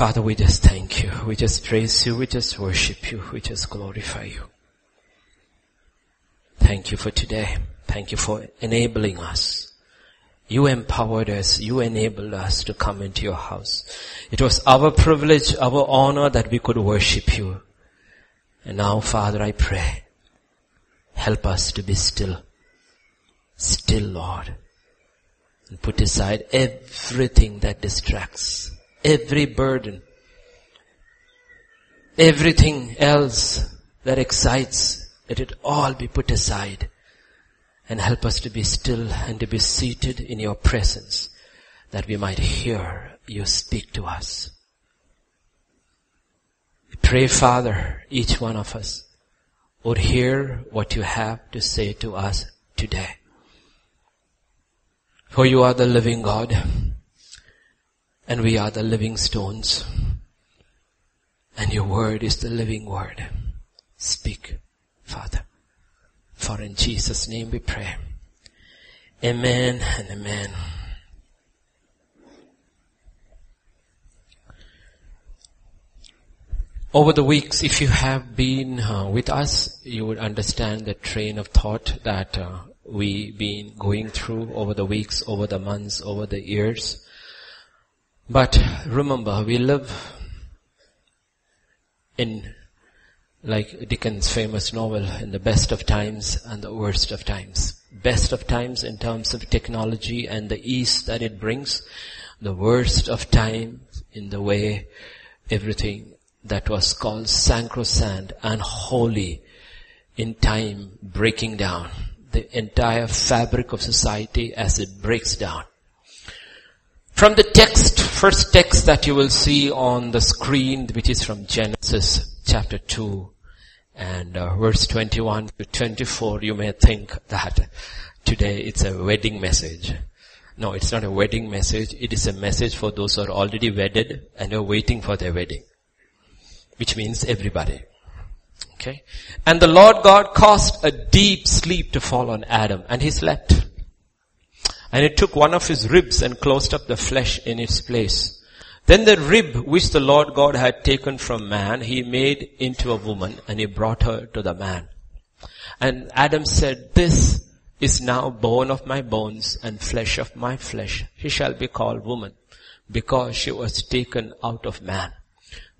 Father, we just thank you. We just praise you. We just worship you. We just glorify you. Thank you for today. Thank you for enabling us. You empowered us. You enabled us to come into your house. It was our privilege, our honor that we could worship you. And now, Father, I pray, help us to be still. Still, Lord. And put aside everything that distracts. Every burden. Everything else that excites. Let it all be put aside. And help us to be still and to be seated in your presence. That we might hear you speak to us. Pray, Father, each one of us would hear what you have to say to us today. For you are the living God, and we are the living stones, and your word is the living word. Speak, Father. For in Jesus' name we pray. Amen and amen. Over the weeks, if you have been uh, with us, you would understand the train of thought that uh, we've been going through over the weeks, over the months, over the years. But remember, we live in, like Dickens' famous novel, in the best of times and the worst of times. Best of times in terms of technology and the ease that it brings. The worst of times in the way everything that was called sacrosanct and holy in time breaking down. The entire fabric of society as it breaks down. From the text, first text that you will see on the screen, which is from Genesis chapter 2 and uh, verse 21 to 24, you may think that today it's a wedding message. No, it's not a wedding message. It is a message for those who are already wedded and are waiting for their wedding which means everybody. Okay. And the Lord God caused a deep sleep to fall on Adam and he slept. And he took one of his ribs and closed up the flesh in its place. Then the rib which the Lord God had taken from man, he made into a woman and he brought her to the man. And Adam said, this is now bone of my bones and flesh of my flesh. She shall be called woman because she was taken out of man.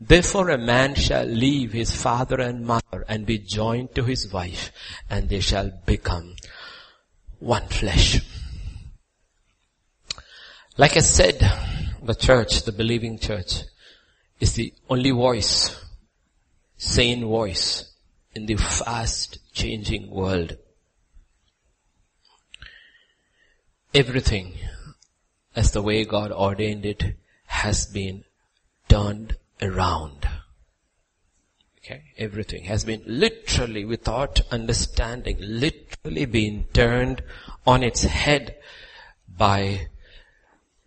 Therefore a man shall leave his father and mother and be joined to his wife and they shall become one flesh. Like I said, the church, the believing church, is the only voice, sane voice in the fast changing world. Everything as the way God ordained it has been turned around. Okay, everything has been literally without understanding, literally been turned on its head by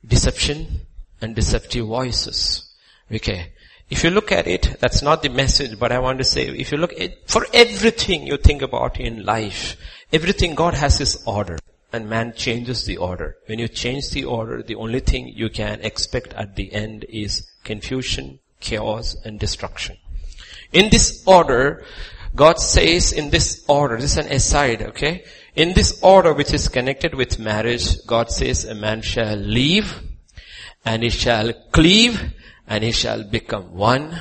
deception and deceptive voices. Okay. If you look at it, that's not the message, but I want to say, if you look at, for everything you think about in life, everything God has His order and man changes the order. When you change the order, the only thing you can expect at the end is confusion, chaos and destruction. In this order, God says in this order, this is an aside, okay? In this order which is connected with marriage, God says a man shall leave and he shall cleave and he shall become one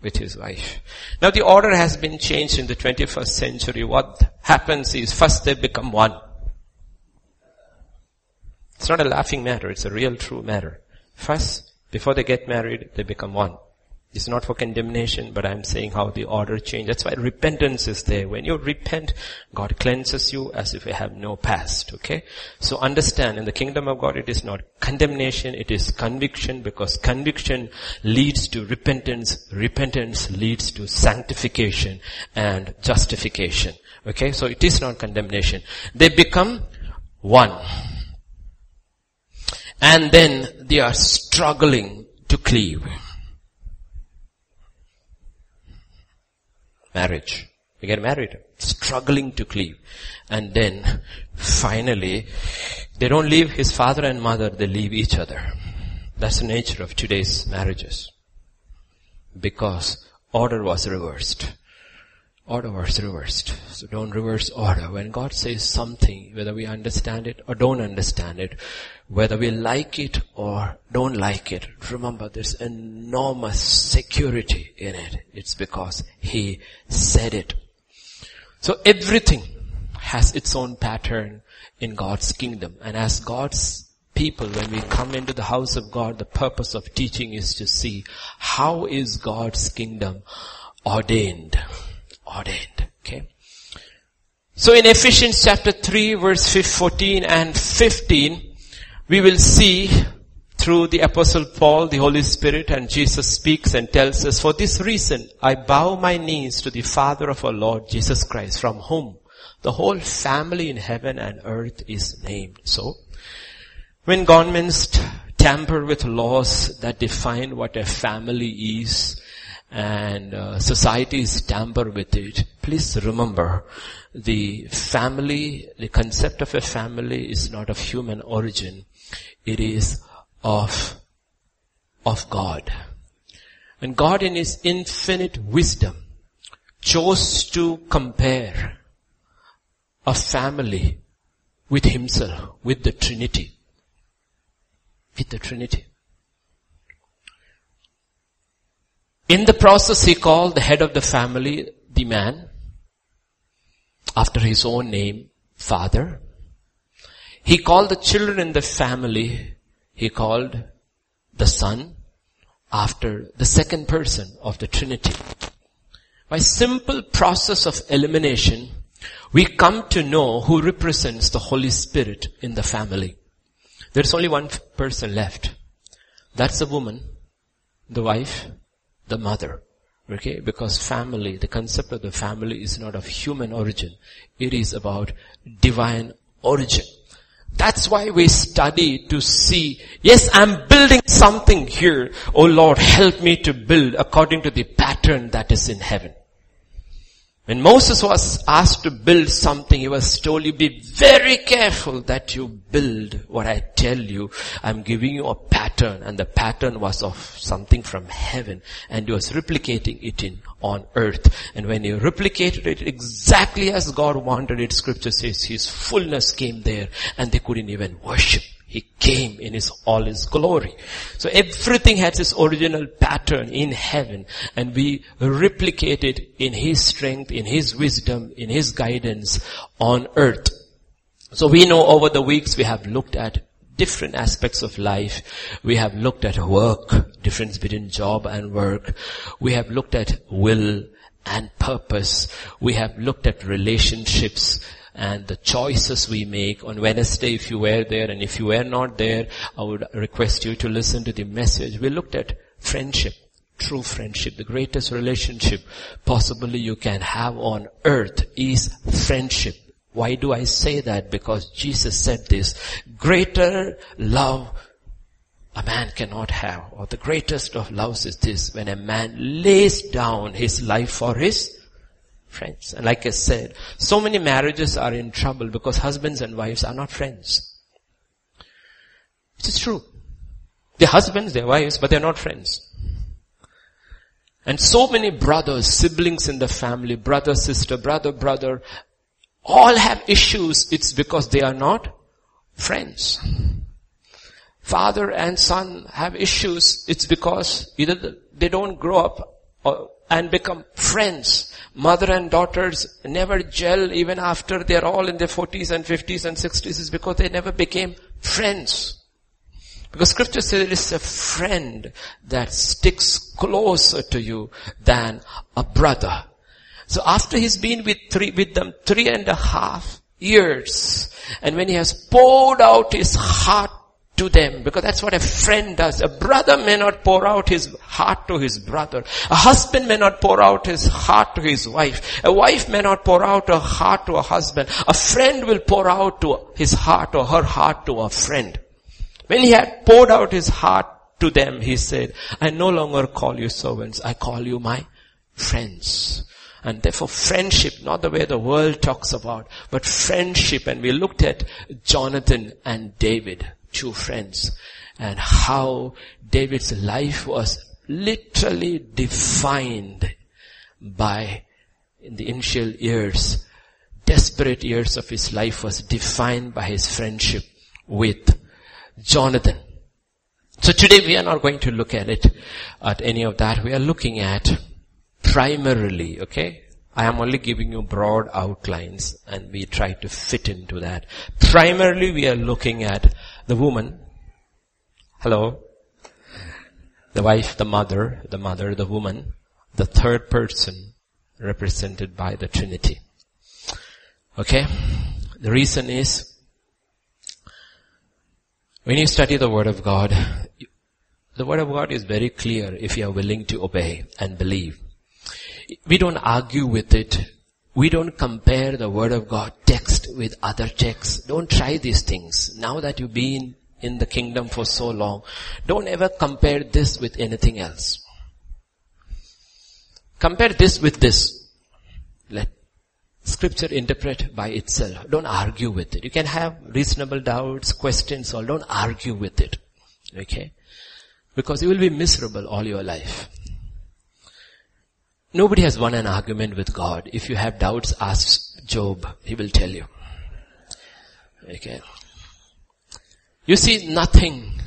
with his wife. Now the order has been changed in the 21st century. What happens is first they become one. It's not a laughing matter, it's a real true matter. First before they get married, they become one. It's not for condemnation, but I'm saying how the order changed. That's why repentance is there. When you repent, God cleanses you as if you have no past, okay? So understand, in the kingdom of God, it is not condemnation, it is conviction, because conviction leads to repentance, repentance leads to sanctification and justification, okay? So it is not condemnation. They become one. And then they are struggling to cleave. Marriage. They get married. Struggling to cleave. And then finally, they don't leave his father and mother, they leave each other. That's the nature of today's marriages. Because order was reversed. Order was reversed. So don't reverse order. When God says something, whether we understand it or don't understand it, whether we like it or don't like it, remember there's enormous security in it. It's because He said it. So everything has its own pattern in God's kingdom. And as God's people, when we come into the house of God, the purpose of teaching is to see how is God's kingdom ordained. Ordained. Okay. So in Ephesians chapter 3 verse 14 and 15, we will see through the apostle Paul, the Holy Spirit and Jesus speaks and tells us, for this reason, I bow my knees to the Father of our Lord Jesus Christ, from whom the whole family in heaven and earth is named. So, when governments tamper with laws that define what a family is, and uh, societies tamper with it, please remember the family, the concept of a family is not of human origin. It is of, of God. And God in His infinite wisdom chose to compare a family with Himself, with the Trinity with the Trinity. In the process, he called the head of the family the man after his own name, father. He called the children in the family, he called the son after the second person of the Trinity. By simple process of elimination, we come to know who represents the Holy Spirit in the family. There's only one person left. That's the woman, the wife, the mother. Okay? Because family, the concept of the family is not of human origin. It is about divine origin. That's why we study to see, yes, I'm building something here. Oh Lord, help me to build according to the pattern that is in heaven. When Moses was asked to build something, he was told you be very careful that you build what I tell you. I'm giving you a pattern and the pattern was of something from heaven and he was replicating it in on earth. And when he replicated it exactly as God wanted it, scripture says his fullness came there and they couldn't even worship. He came in his, all his glory. So everything has its original pattern in heaven and we replicate it in his strength, in his wisdom, in his guidance on earth. So we know over the weeks we have looked at different aspects of life. We have looked at work, difference between job and work. We have looked at will and purpose. We have looked at relationships and the choices we make on Wednesday if you were there and if you were not there, I would request you to listen to the message. We looked at friendship, true friendship, the greatest relationship possibly you can have on earth is friendship. Why do I say that? Because Jesus said this, greater love a man cannot have, or the greatest of loves is this, when a man lays down his life for his friends. And like I said, so many marriages are in trouble because husbands and wives are not friends. It is true. They're husbands, they're wives, but they're not friends. And so many brothers, siblings in the family, brother, sister, brother, brother, all have issues. It's because they are not friends. Father and son have issues. It's because either they don't grow up or and become friends. Mother and daughters never gel even after they're all in their 40s and 50s and 60s is because they never became friends. Because scripture says it is a friend that sticks closer to you than a brother. So after he's been with three, with them three and a half years, and when he has poured out his heart to them because that's what a friend does. A brother may not pour out his heart to his brother. A husband may not pour out his heart to his wife. A wife may not pour out her heart to a husband. A friend will pour out to his heart or her heart to a friend. When he had poured out his heart to them, he said, I no longer call you servants. I call you my friends. And therefore friendship, not the way the world talks about, but friendship. And we looked at Jonathan and David two friends. and how David's life was literally defined by in the initial years, desperate years of his life was defined by his friendship with Jonathan. So today we are not going to look at it, at any of that. We are looking at primarily, okay? I am only giving you broad outlines and we try to fit into that. Primarily we are looking at the woman. Hello? The wife, the mother, the mother, the woman, the third person represented by the Trinity. Okay? The reason is when you study the Word of God, the Word of God is very clear if you are willing to obey and believe. We don't argue with it. We don't compare the Word of God text with other texts. Don't try these things. Now that you've been in the kingdom for so long, don't ever compare this with anything else. Compare this with this. Let scripture interpret by itself. Don't argue with it. You can have reasonable doubts, questions, or don't argue with it. Okay? Because you will be miserable all your life. Nobody has won an argument with God. If you have doubts, ask Job. He will tell you. Okay. You see, nothing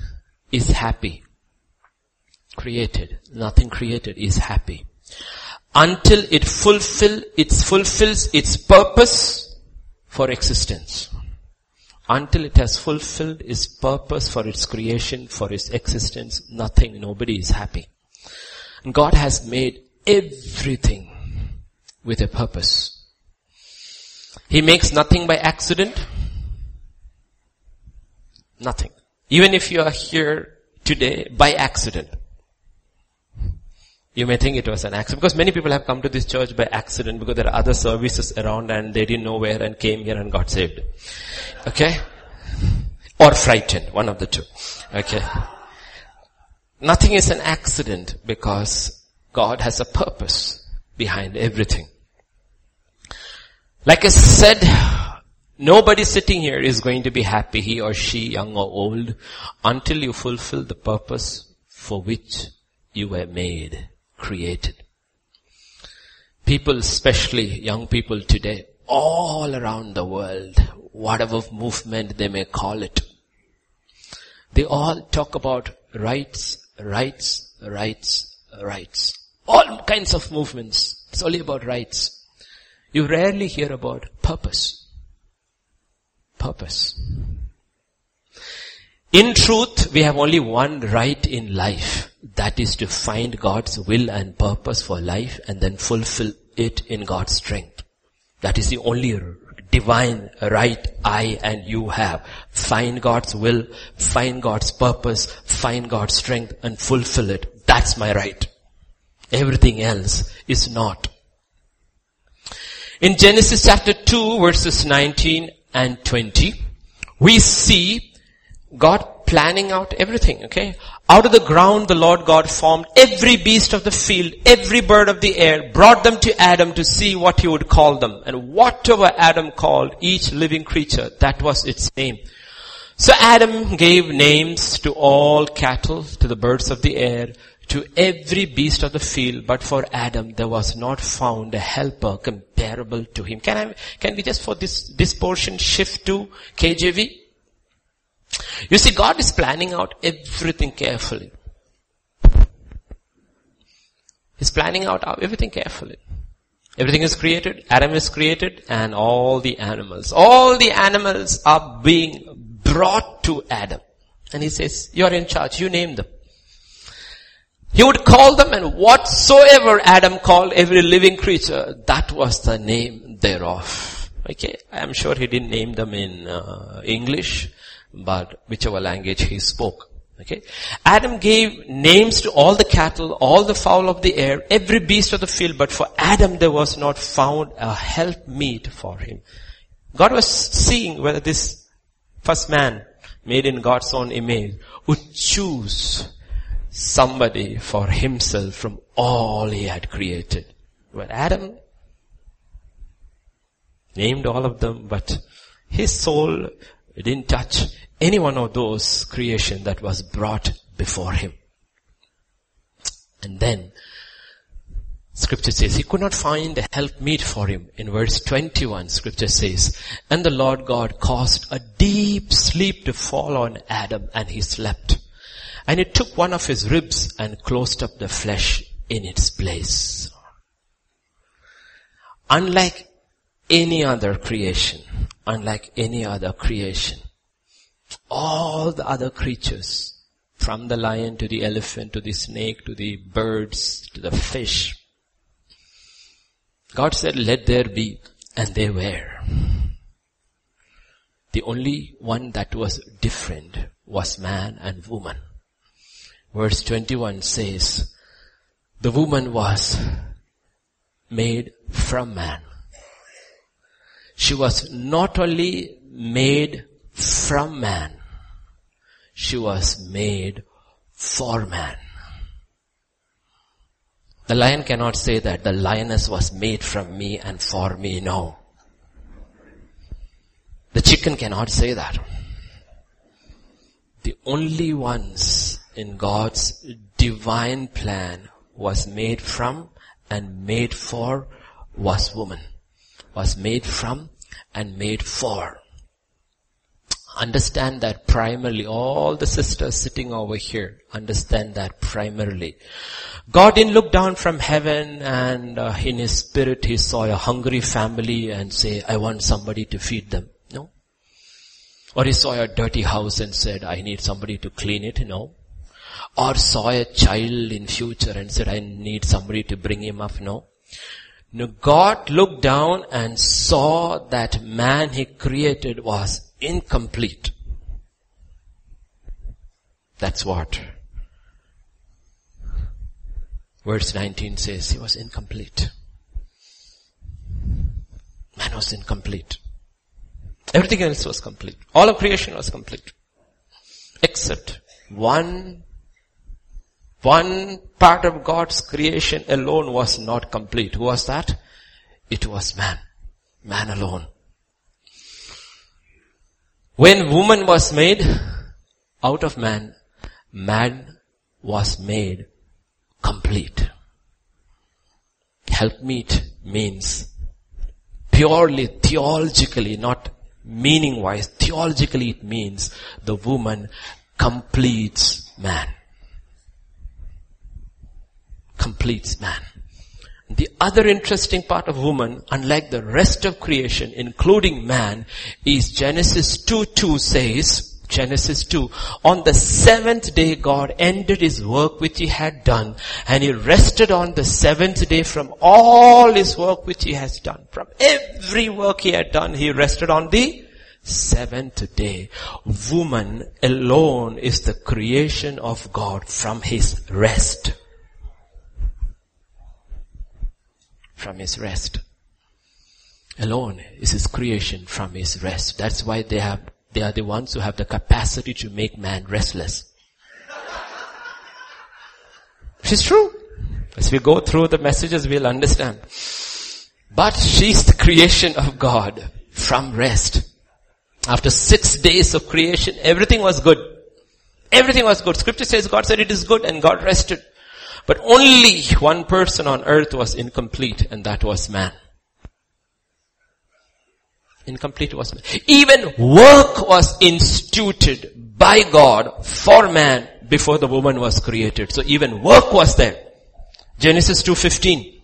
is happy. Created. Nothing created is happy until it fulfill, it fulfills its purpose for existence. Until it has fulfilled its purpose for its creation, for its existence, nothing, nobody is happy. God has made everything with a purpose. He makes nothing by accident. Nothing. Even if you are here today by accident, you may think it was an accident because many people have come to this church by accident because there are other services around and they didn't know where and came here and got saved. Okay? Or frightened, one of the two. Okay? Nothing is an accident because God has a purpose behind everything. Like I said, nobody sitting here is going to be happy, he or she, young or old, until you fulfill the purpose for which you were made created. People, especially young people today, all around the world, whatever movement they may call it, they all talk about rights, rights, rights, rights. All kinds of movements. It's only about rights. You rarely hear about purpose. Purpose. In truth, we have only one right in life. That is to find God's will and purpose for life and then fulfill it in God's strength. That is the only divine right I and you have. Find God's will, find God's purpose, find God's strength and fulfill it. That's my right. Everything else is not. In Genesis chapter 2 verses 19 and 20, we see God planning out everything, okay? Out of the ground the Lord God formed every beast of the field, every bird of the air, brought them to Adam to see what he would call them. And whatever Adam called each living creature, that was its name. So Adam gave names to all cattle, to the birds of the air, to every beast of the field, but for Adam there was not found a helper comparable to him. Can I, can we just for this, this portion shift to KJV? You see, God is planning out everything carefully. He's planning out everything carefully. Everything is created, Adam is created, and all the animals. All the animals are being brought to Adam. And he says, you're in charge, you name them. He would call them and whatsoever Adam called every living creature, that was the name thereof. Okay, I am sure he didn't name them in uh, English but whichever language he spoke. Okay. Adam gave names to all the cattle, all the fowl of the air, every beast of the field, but for Adam there was not found a help meet for him. God was seeing whether this first man, made in God's own image, would choose somebody for himself from all he had created. Well, Adam named all of them, but his soul didn't touch any one of those creation that was brought before him. And then Scripture says he could not find a helpmeet for him. In verse 21, scripture says, and the Lord God caused a deep sleep to fall on Adam and he slept. And he took one of his ribs and closed up the flesh in its place. Unlike any other creation, unlike any other creation, all the other creatures, from the lion to the elephant to the snake to the birds to the fish, God said, let there be, and they were. The only one that was different was man and woman. Verse 21 says, the woman was made from man. She was not only made from man, she was made for man. The lion cannot say that the lioness was made from me and for me. No. The chicken cannot say that. The only ones in God's divine plan was made from and made for was woman. Was made from and made for. Understand that primarily. All the sisters sitting over here understand that primarily. God didn't look down from heaven and uh, in his spirit he saw a hungry family and say, I want somebody to feed them. No. Or he saw a dirty house and said, I need somebody to clean it. No. Or saw a child in future and said, I need somebody to bring him up. No. No, God looked down and saw that man he created was incomplete. That's what verse 19 says he was incomplete. Man was incomplete. Everything else was complete. All of creation was complete. Except one, one part of God's creation alone was not complete. Who was that? It was man. Man alone. When woman was made out of man, man was made complete. Helpmeet means purely theologically, not meaning wise, theologically it means the woman completes man. Completes man. The other interesting part of woman, unlike the rest of creation, including man, is Genesis 2 2 says, Genesis 2. On the seventh day God ended his work which he had done and he rested on the seventh day from all his work which he has done. From every work he had done, he rested on the seventh day. Woman alone is the creation of God from his rest. From his rest. Alone is his creation from his rest. That's why they have, they are the ones who have the capacity to make man restless. She's true. As we go through the messages, we'll understand. But she's the creation of God from rest. After six days of creation, everything was good. Everything was good. Scripture says God said it is good and God rested. But only one person on earth was incomplete and that was man. Incomplete was man. Even work was instituted by God for man before the woman was created. So even work was there. Genesis 2.15.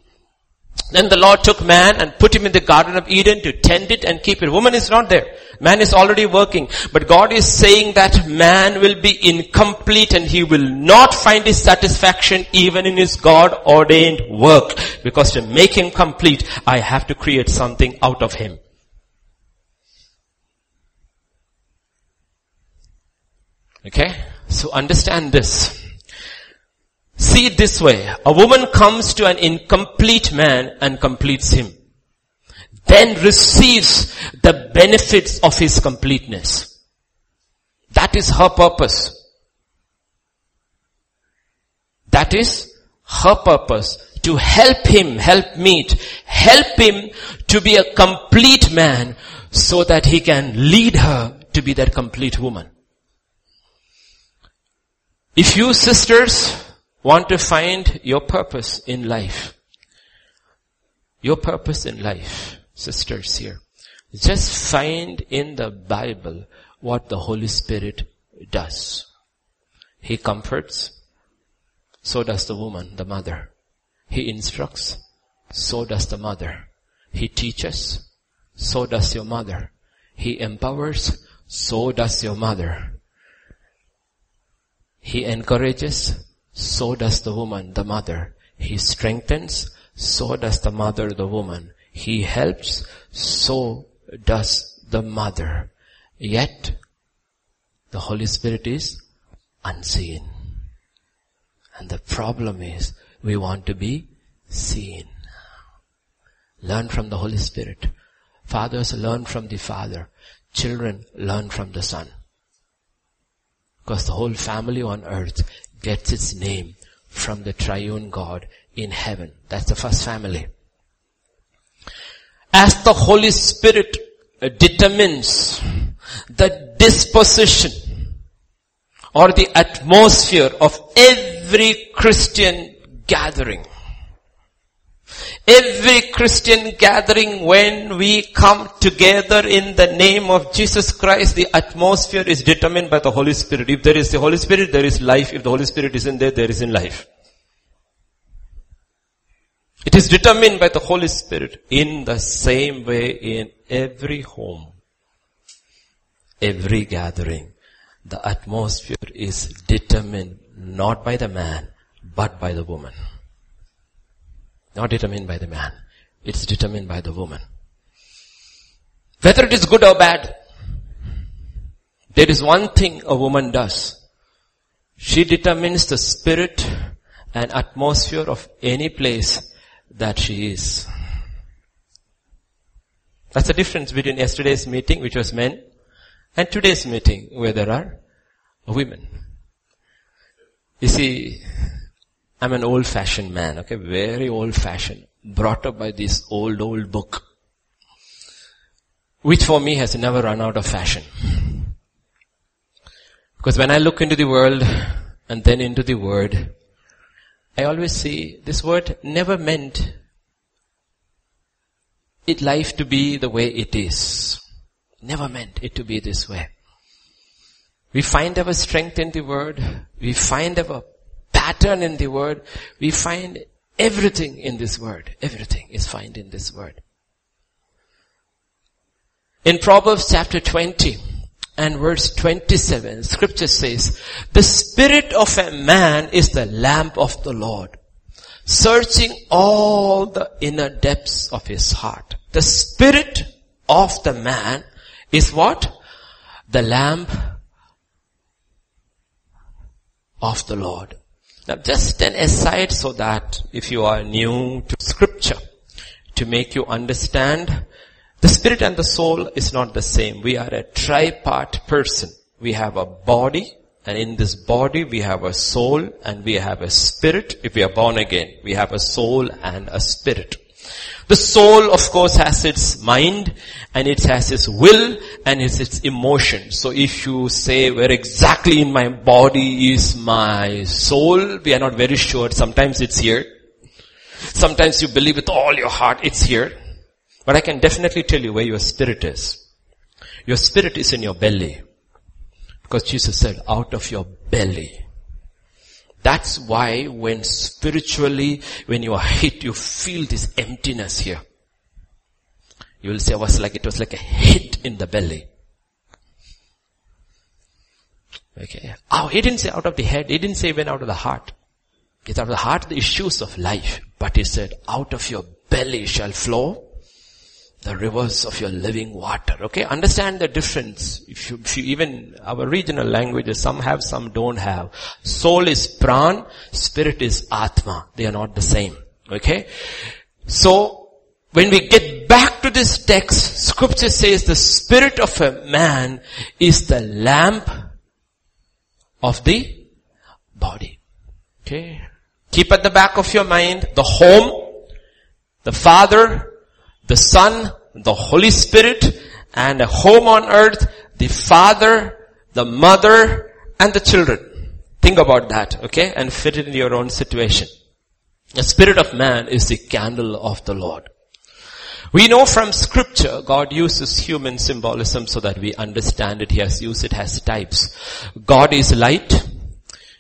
Then the Lord took man and put him in the Garden of Eden to tend it and keep it. Woman is not there. Man is already working. But God is saying that man will be incomplete and he will not find his satisfaction even in his God ordained work. Because to make him complete, I have to create something out of him. Okay? So understand this. See it this way. A woman comes to an incomplete man and completes him. Then receives the benefits of his completeness. That is her purpose. That is her purpose. To help him, help meet, help him to be a complete man so that he can lead her to be that complete woman. If you sisters want to find your purpose in life, your purpose in life, sisters here, just find in the Bible what the Holy Spirit does. He comforts, so does the woman, the mother. He instructs, so does the mother. He teaches, so does your mother. He empowers, so does your mother. He encourages, so does the woman, the mother. He strengthens, so does the mother, the woman. He helps, so does the mother. Yet, the Holy Spirit is unseen. And the problem is, we want to be seen. Learn from the Holy Spirit. Fathers learn from the Father. Children learn from the Son. Because the whole family on earth gets its name from the triune God in heaven. That's the first family. As the Holy Spirit determines the disposition or the atmosphere of every Christian gathering. Every Christian gathering when we come together in the name of Jesus Christ, the atmosphere is determined by the Holy Spirit. If there is the Holy Spirit, there is life. If the Holy Spirit isn't there, there isn't life. It is determined by the Holy Spirit in the same way in every home, every gathering. The atmosphere is determined not by the man, but by the woman. Not determined by the man. It's determined by the woman. Whether it is good or bad, there is one thing a woman does. She determines the spirit and atmosphere of any place that she is. That's the difference between yesterday's meeting, which was men, and today's meeting, where there are women. You see, I'm an old fashioned man, okay, very old fashioned, brought up by this old, old book, which for me has never run out of fashion. Because when I look into the world and then into the word, I always see this word never meant it life to be the way it is. Never meant it to be this way. We find our strength in the word. We find our pattern in the word. We find everything in this word. Everything is found in this word. In Proverbs chapter 20 and verse 27, scripture says, the spirit of a man is the lamp of the Lord, searching all the inner depths of his heart. The spirit of the man is what? The lamp of the Lord. Now just an aside so that if you are new to scripture, to make you understand, the spirit and the soul is not the same. We are a tripart person. We have a body, and in this body we have a soul and we have a spirit. If we are born again, we have a soul and a spirit. The soul, of course, has its mind and it has its will and it's its emotion. So if you say where exactly in my body is my soul, we are not very sure. Sometimes it's here. Sometimes you believe with all your heart it's here. But I can definitely tell you where your spirit is. Your spirit is in your belly. Because Jesus said, out of your belly that's why when spiritually, when you are hit, you feel this emptiness here. You will say, it was like, it was like a hit in the belly. Okay. Oh, he didn't say out of the head. He didn't say even out of the heart. It's out of the heart, the issues of life. But he said, out of your belly shall flow the rivers of your living water. Okay, understand the difference. If you, if you even, our regional languages, some have, some don't have. Soul is pran, spirit is atma. They are not the same. Okay? So, when we get back to this text, scripture says the spirit of a man is the lamp of the body. Okay? Keep at the back of your mind the home, the father, the Son, the Holy Spirit, and a home on earth, the Father, the Mother, and the children. Think about that, okay? And fit it in your own situation. The spirit of man is the candle of the Lord. We know from scripture, God uses human symbolism so that we understand it. He has used it as types. God is light,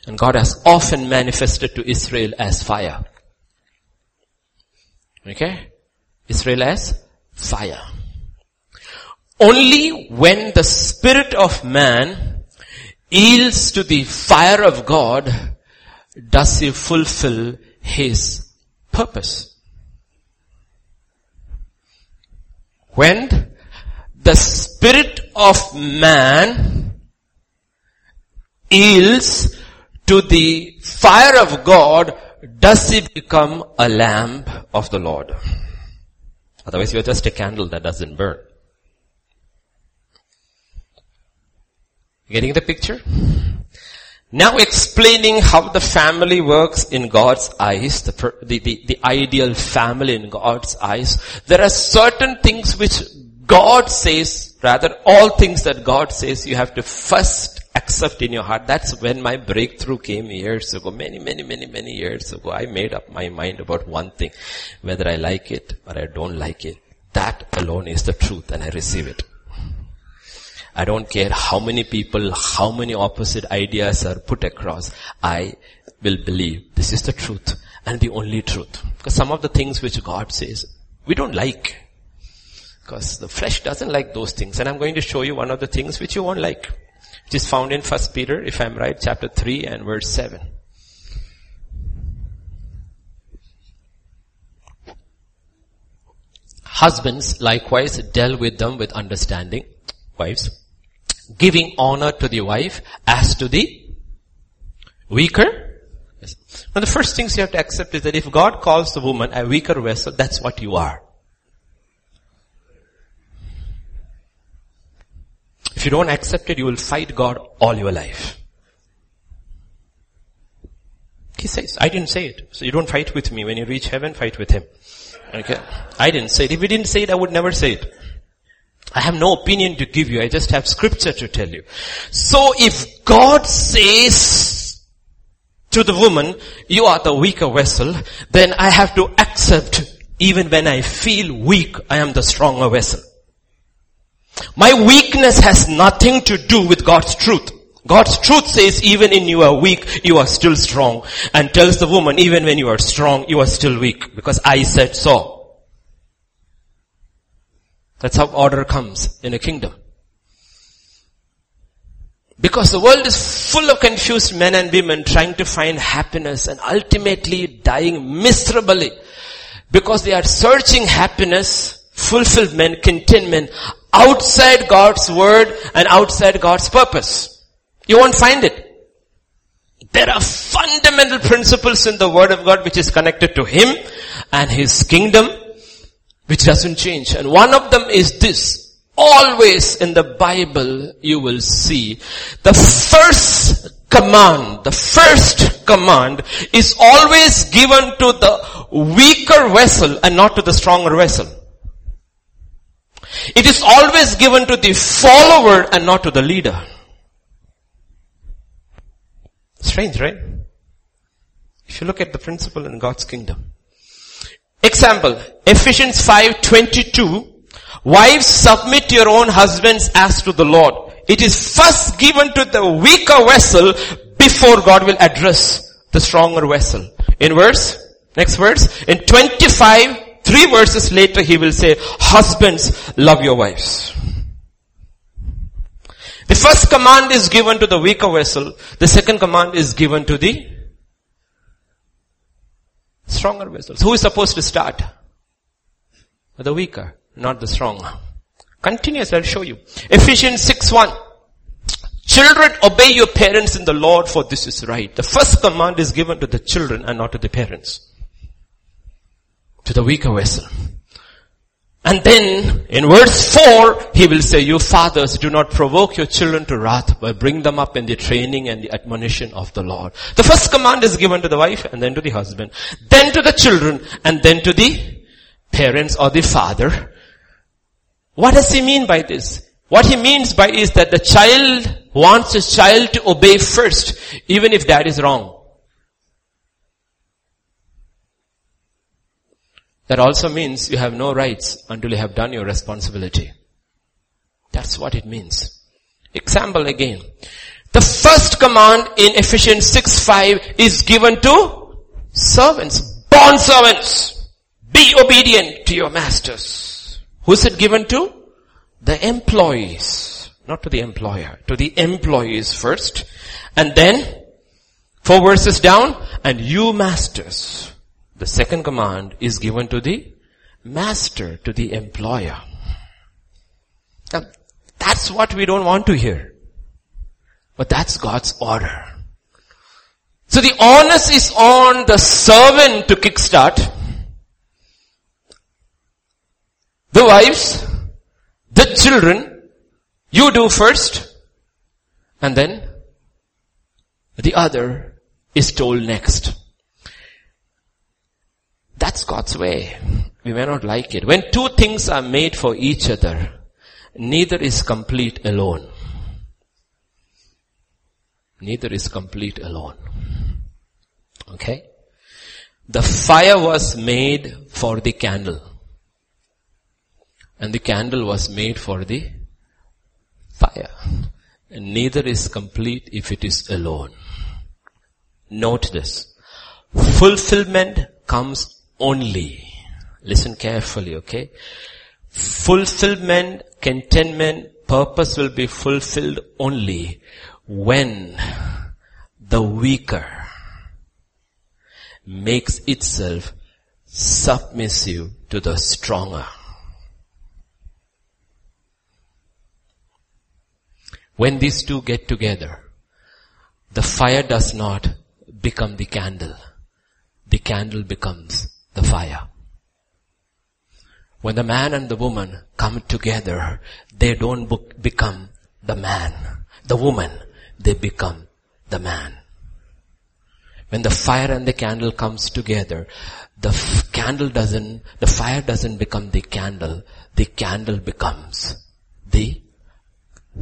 and God has often manifested to Israel as fire. Okay? Israel as fire. Only when the spirit of man yields to the fire of God does he fulfill his purpose. When the spirit of man yields to the fire of God, does he become a lamp of the Lord. Otherwise you're just a candle that doesn't burn. Getting the picture? Now explaining how the family works in God's eyes, the, the, the, the, ideal family in God's eyes, there are certain things which God says, rather all things that God says you have to first accept in your heart. That's when my breakthrough came years ago, many, many, many, many years ago. I made up my mind about one thing, whether I like it or I don't like it. That alone is the truth and I receive it. I don't care how many people, how many opposite ideas are put across. I will believe this is the truth and the only truth. Because some of the things which God says, we don't like. Because the flesh doesn't like those things. And I'm going to show you one of the things which you won't like. Which is found in First Peter, if I'm right, chapter 3 and verse 7. Husbands likewise deal with them with understanding, wives, giving honor to the wife as to the weaker. Yes. Now the first things you have to accept is that if God calls the woman a weaker vessel, that's what you are. If you don't accept it, you will fight God all your life. He says, I didn't say it. So you don't fight with me. When you reach heaven, fight with him. Okay? I didn't say it. If he didn't say it, I would never say it. I have no opinion to give you. I just have scripture to tell you. So if God says to the woman, you are the weaker vessel, then I have to accept even when I feel weak, I am the stronger vessel. My weakness has nothing to do with God's truth. God's truth says even in you are weak, you are still strong. And tells the woman, even when you are strong, you are still weak. Because I said so. That's how order comes in a kingdom. Because the world is full of confused men and women trying to find happiness and ultimately dying miserably because they are searching happiness, fulfillment, contentment outside God's word and outside God's purpose. You won't find it. There are fundamental principles in the word of God which is connected to Him and His kingdom which doesn't change. And one of them is this. Always in the Bible you will see the first command, the first command is always given to the weaker vessel and not to the stronger vessel. It is always given to the follower and not to the leader. Strange, right? If you look at the principle in God's kingdom. Example, Ephesians 5:22, wives submit your own husbands as to the Lord. It is first given to the weaker vessel before God will address the stronger vessel. In verse, next verse, in 25, three verses later he will say, husbands love your wives. The first command is given to the weaker vessel. The second command is given to the Stronger vessels. Who is supposed to start? The weaker, not the strong. Continuous, I'll show you. Ephesians 6 1. Children, obey your parents in the Lord for this is right. The first command is given to the children and not to the parents. To the weaker vessel. And then in verse 4, he will say, you fathers do not provoke your children to wrath, but bring them up in the training and the admonition of the Lord. The first command is given to the wife and then to the husband, then to the children and then to the parents or the father. What does he mean by this? What he means by is that the child wants his child to obey first, even if that is wrong. That also means you have no rights until you have done your responsibility. That's what it means. Example again. The first command in Ephesians 6 5 is given to servants, bondservants. Be obedient to your masters. Who's it given to? The employees. Not to the employer. To the employees first. And then, four verses down, and you masters. The second command is given to the master, to the employer. Now, that's what we don't want to hear. But that's God's order. So the onus is on the servant to kickstart. The wives, the children, you do first, and then the other is told next. That's God's way. We may not like it. When two things are made for each other, neither is complete alone. Neither is complete alone. Okay? The fire was made for the candle. And the candle was made for the fire. And neither is complete if it is alone. Note this. Fulfillment comes only. Listen carefully, okay? Fulfillment, contentment, purpose will be fulfilled only when the weaker makes itself submissive to the stronger. When these two get together, the fire does not become the candle. The candle becomes the fire. When the man and the woman come together, they don't become the man, the woman, they become the man. When the fire and the candle comes together, the f- candle doesn't, the fire doesn't become the candle, the candle becomes the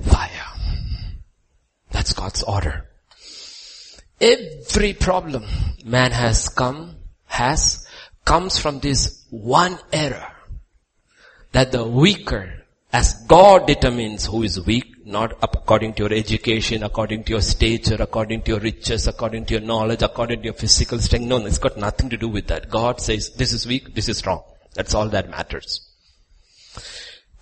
fire. That's God's order. Every problem man has come, has, comes from this one error. That the weaker, as God determines who is weak, not according to your education, according to your stature, according to your riches, according to your knowledge, according to your physical strength. No, it's got nothing to do with that. God says, this is weak, this is strong. That's all that matters.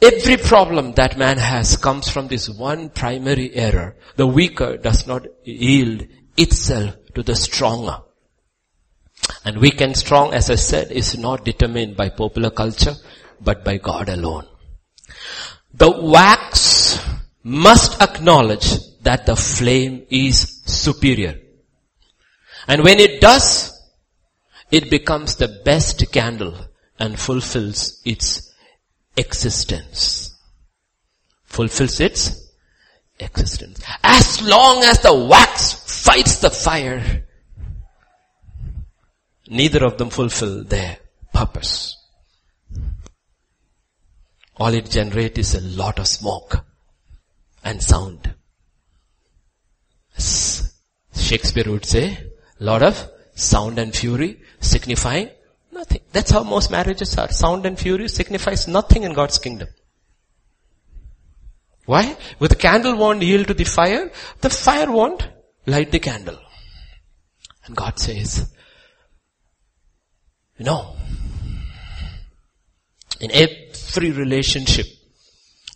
Every problem that man has comes from this one primary error. The weaker does not yield itself to the stronger. And weak and strong, as I said, is not determined by popular culture, but by God alone. The wax must acknowledge that the flame is superior. And when it does, it becomes the best candle and fulfills its existence. Fulfills its existence. As long as the wax fights the fire, neither of them fulfill their purpose. All it generates is a lot of smoke and sound. Shakespeare would say, lot of sound and fury signifying nothing. That's how most marriages are. Sound and fury signifies nothing in God's kingdom. Why? With the candle won't yield to the fire, the fire won't light the candle. And God says, no. In every relationship,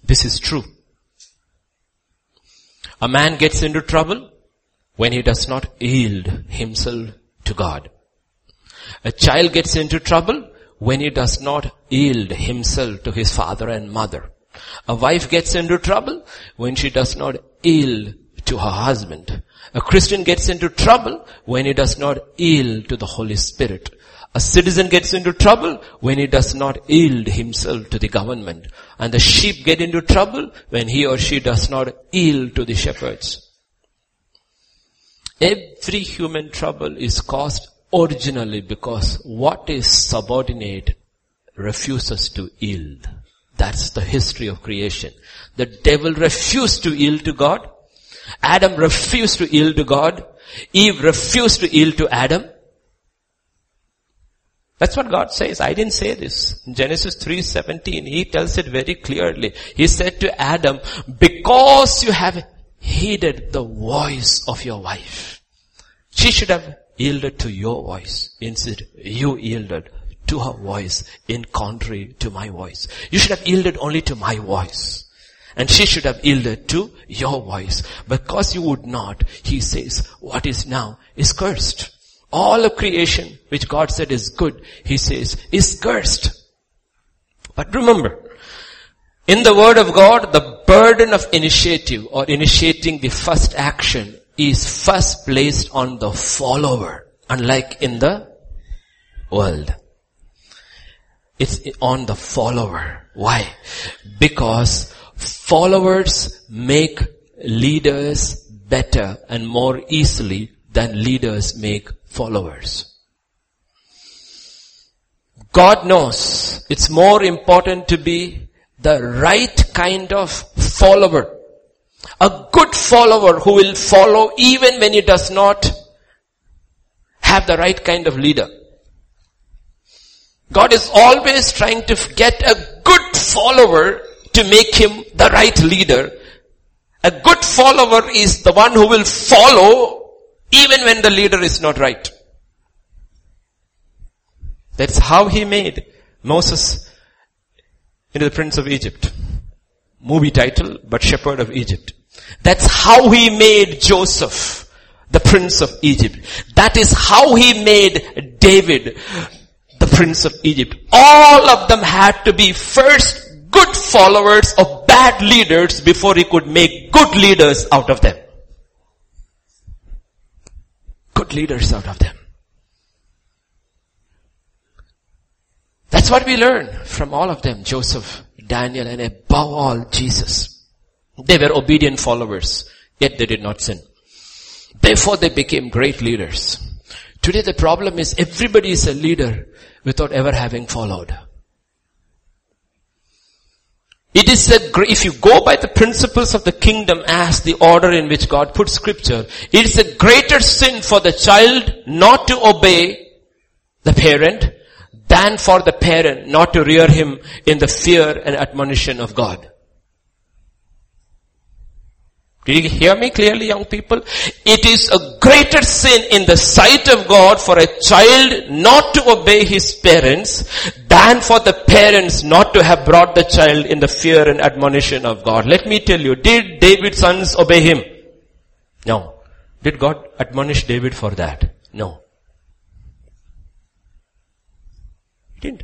this is true. A man gets into trouble when he does not yield himself to God. A child gets into trouble when he does not yield himself to his father and mother. A wife gets into trouble when she does not yield to her husband. A Christian gets into trouble when he does not yield to the Holy Spirit. A citizen gets into trouble when he does not yield himself to the government. And the sheep get into trouble when he or she does not yield to the shepherds. Every human trouble is caused originally because what is subordinate refuses to yield. That's the history of creation. The devil refused to yield to God. Adam refused to yield to God. Eve refused to yield to Adam. That's what God says. I didn't say this. In Genesis 3:17, He tells it very clearly. He said to Adam, because you have heeded the voice of your wife, she should have yielded to your voice. Instead, you yielded to her voice in contrary to my voice. You should have yielded only to my voice. And she should have yielded to your voice. Because you would not, he says, what is now is cursed. All of creation, which God said is good, He says, is cursed. But remember, in the Word of God, the burden of initiative or initiating the first action is first placed on the follower, unlike in the world. It's on the follower. Why? Because followers make leaders better and more easily than leaders make followers. God knows it's more important to be the right kind of follower. A good follower who will follow even when he does not have the right kind of leader. God is always trying to get a good follower to make him the right leader. A good follower is the one who will follow even when the leader is not right. That's how he made Moses into the prince of Egypt. Movie title, but shepherd of Egypt. That's how he made Joseph the prince of Egypt. That is how he made David the prince of Egypt. All of them had to be first good followers of bad leaders before he could make good leaders out of them leaders out of them. That's what we learn from all of them, Joseph, Daniel, and above all, Jesus. They were obedient followers, yet they did not sin. Therefore they became great leaders. Today the problem is everybody is a leader without ever having followed. It is a, if you go by the principles of the kingdom as the order in which God put scripture, it is a greater sin for the child not to obey the parent than for the parent not to rear him in the fear and admonition of God. Do you hear me clearly, young people? It is a greater sin in the sight of God for a child not to obey his parents than for the parents not to have brought the child in the fear and admonition of God. Let me tell you, did David's sons obey him? No. Did God admonish David for that? No. He didn't.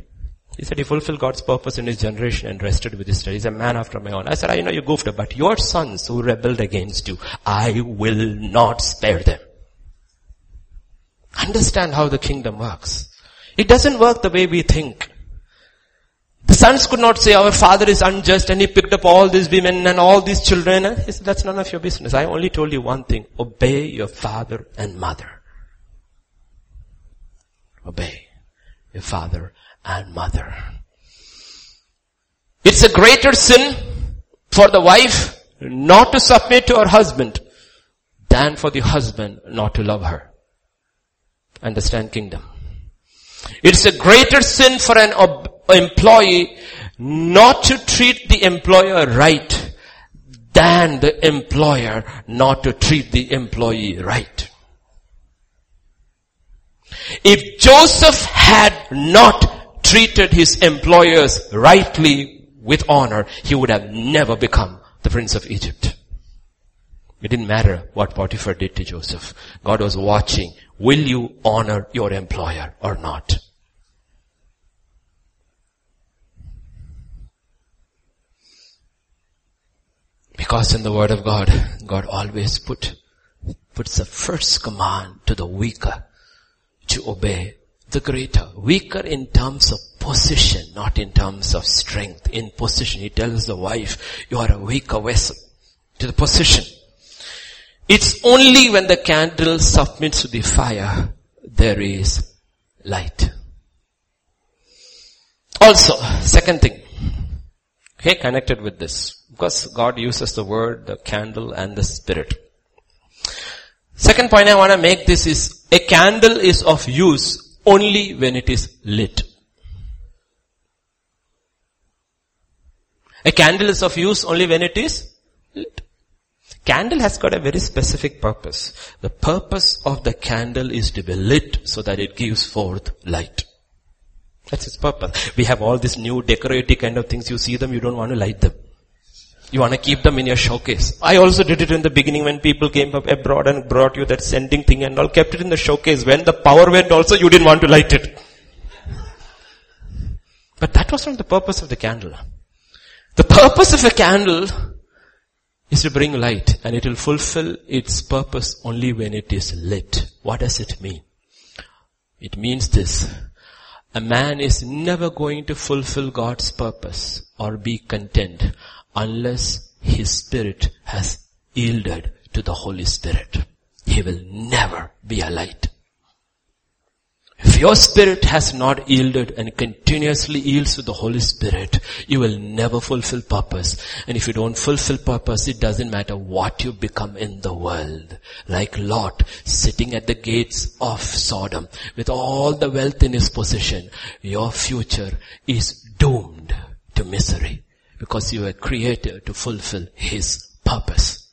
He said he fulfilled God's purpose in his generation and rested with his study. He's a man after my own. I said, I know you goofed up, but your sons who rebelled against you, I will not spare them. Understand how the kingdom works. It doesn't work the way we think. The sons could not say, our father is unjust and he picked up all these women and all these children. He said, that's none of your business. I only told you one thing. Obey your father and mother. Obey your father and mother. It's a greater sin for the wife not to submit to her husband than for the husband not to love her. Understand kingdom. It's a greater sin for an ob- employee not to treat the employer right than the employer not to treat the employee right. If Joseph had not treated his employers rightly with honor, he would have never become the prince of Egypt. It didn't matter what Potiphar did to Joseph. God was watching. Will you honor your employer or not? Because in the word of God, God always put, puts the first command to the weaker to obey the greater. Weaker in terms of position, not in terms of strength. In position, he tells the wife, you are a weaker vessel to the position. It's only when the candle submits to the fire, there is light. Also, second thing, Okay, connected with this. Because God uses the word, the candle and the spirit. Second point I want to make this is, a candle is of use only when it is lit. A candle is of use only when it is lit. Candle has got a very specific purpose. The purpose of the candle is to be lit so that it gives forth light. That's its purpose. We have all these new decorative kind of things. You see them, you don't want to light them. You want to keep them in your showcase. I also did it in the beginning when people came from abroad and brought you that sending thing and all, kept it in the showcase. When the power went also, you didn't want to light it. But that was not the purpose of the candle. The purpose of a candle is to bring light and it will fulfill its purpose only when it is lit. What does it mean? It means this. A man is never going to fulfill God's purpose or be content unless his spirit has yielded to the Holy Spirit. He will never be a light. If your spirit has not yielded and continuously yields to the Holy Spirit, you will never fulfill purpose. And if you don't fulfill purpose, it doesn't matter what you become in the world. Like Lot sitting at the gates of Sodom with all the wealth in his possession, your future is doomed to misery because you were created to fulfill his purpose.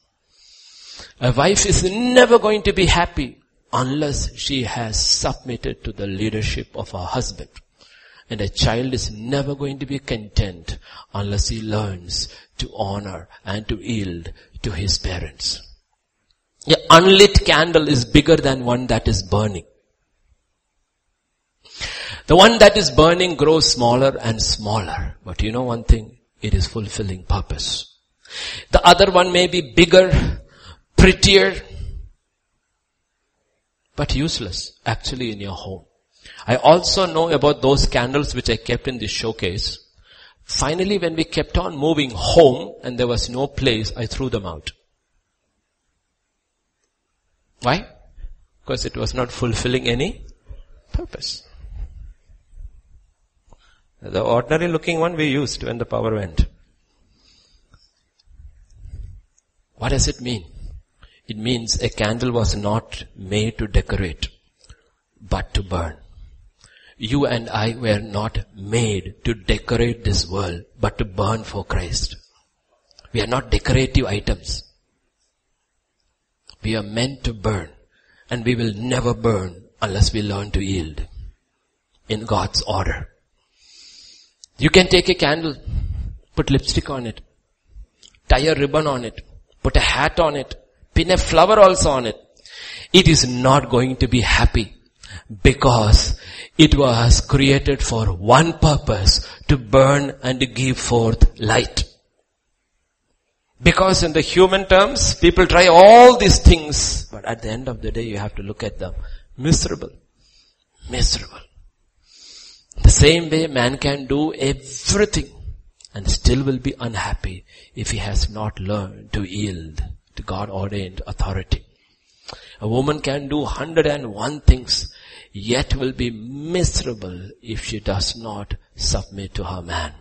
A wife is never going to be happy unless she has submitted to the leadership of her husband. And a child is never going to be content unless he learns to honor and to yield to his parents. The unlit candle is bigger than one that is burning. The one that is burning grows smaller and smaller. But you know one thing? It is fulfilling purpose. The other one may be bigger, prettier, but useless actually in your home. I also know about those candles which I kept in the showcase. Finally, when we kept on moving home and there was no place, I threw them out. Why? Because it was not fulfilling any purpose. The ordinary looking one we used when the power went. What does it mean? It means a candle was not made to decorate, but to burn. You and I were not made to decorate this world, but to burn for Christ. We are not decorative items. We are meant to burn, and we will never burn unless we learn to yield in God's order. You can take a candle, put lipstick on it, tie a ribbon on it, put a hat on it, pin a flower also on it. It is not going to be happy because it was created for one purpose to burn and give forth light. Because in the human terms, people try all these things, but at the end of the day, you have to look at them. Miserable. Miserable. The same way man can do everything and still will be unhappy if he has not learned to yield to God ordained authority. A woman can do 101 things, yet will be miserable if she does not submit to her man.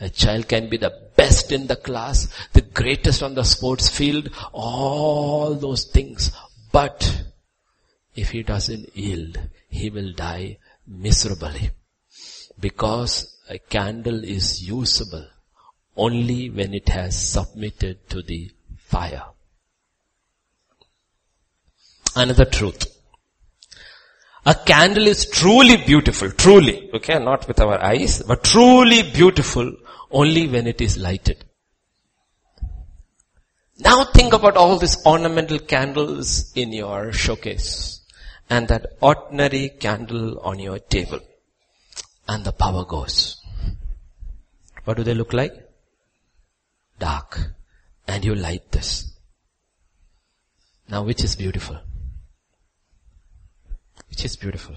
A child can be the best in the class, the greatest on the sports field, all those things. But if he doesn't yield, he will die miserably. Because a candle is usable only when it has submitted to the fire. Another truth. A candle is truly beautiful, truly, okay, not with our eyes, but truly beautiful only when it is lighted. Now think about all these ornamental candles in your showcase and that ordinary candle on your table and the power goes. What do they look like? Dark and you light this. Now which is beautiful? Which is beautiful?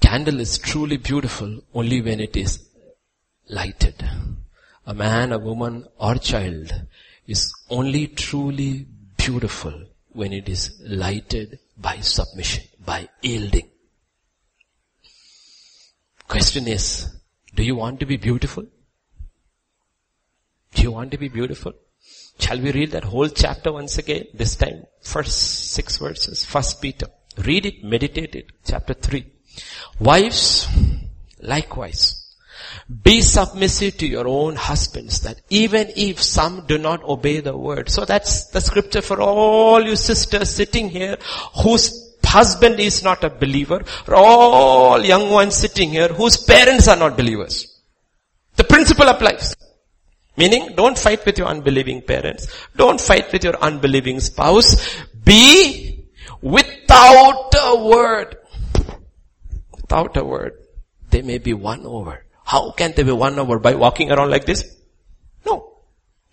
Candle is truly beautiful only when it is lighted. A man, a woman or child is only truly beautiful when it is lighted by submission, by yielding. Question is, Do you want to be beautiful? Do you want to be beautiful? Shall we read that whole chapter once again? This time, first six verses, first Peter. Read it, meditate it. Chapter three. Wives, likewise, be submissive to your own husbands that even if some do not obey the word. So that's the scripture for all you sisters sitting here whose husband is not a believer, or all young ones sitting here whose parents are not believers. The principle applies. Meaning, don't fight with your unbelieving parents. Don't fight with your unbelieving spouse. Be without a word. Without a word. They may be won over. How can they be won over? By walking around like this? No.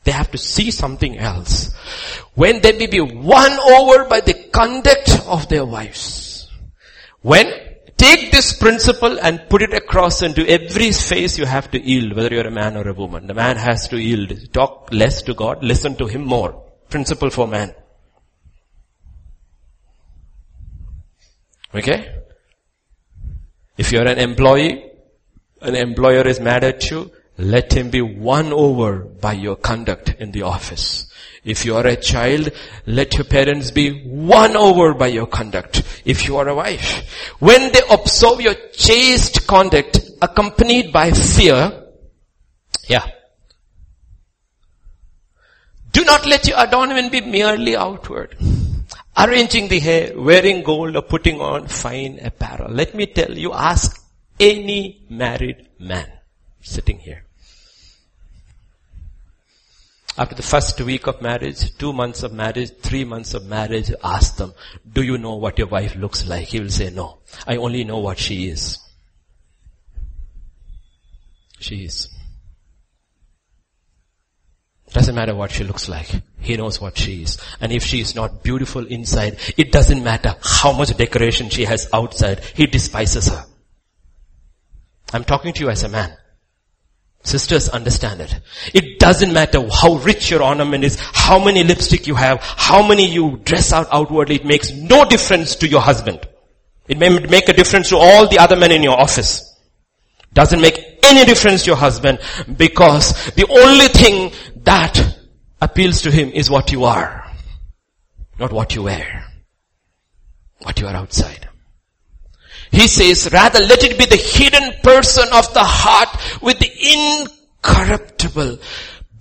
They have to see something else. When they may be won over by the conduct of their wives. When Take this principle and put it across into every face you have to yield, whether you're a man or a woman. The man has to yield. Talk less to God, listen to Him more. Principle for man. Okay? If you're an employee, an employer is mad at you, let him be won over by your conduct in the office. If you are a child, let your parents be won over by your conduct. If you are a wife, when they observe your chaste conduct accompanied by fear, yeah. Do not let your adornment be merely outward. Arranging the hair, wearing gold or putting on fine apparel. Let me tell you, ask any married man sitting here. After the first week of marriage, two months of marriage, three months of marriage, ask them, do you know what your wife looks like? He will say, no. I only know what she is. She is. Doesn't matter what she looks like. He knows what she is. And if she is not beautiful inside, it doesn't matter how much decoration she has outside. He despises her. I'm talking to you as a man. Sisters understand it. It doesn't matter how rich your ornament is, how many lipstick you have, how many you dress out outwardly, it makes no difference to your husband. It may make a difference to all the other men in your office. Doesn't make any difference to your husband because the only thing that appeals to him is what you are. Not what you wear. What you are outside. He says, rather let it be the hidden person of the heart with the incorruptible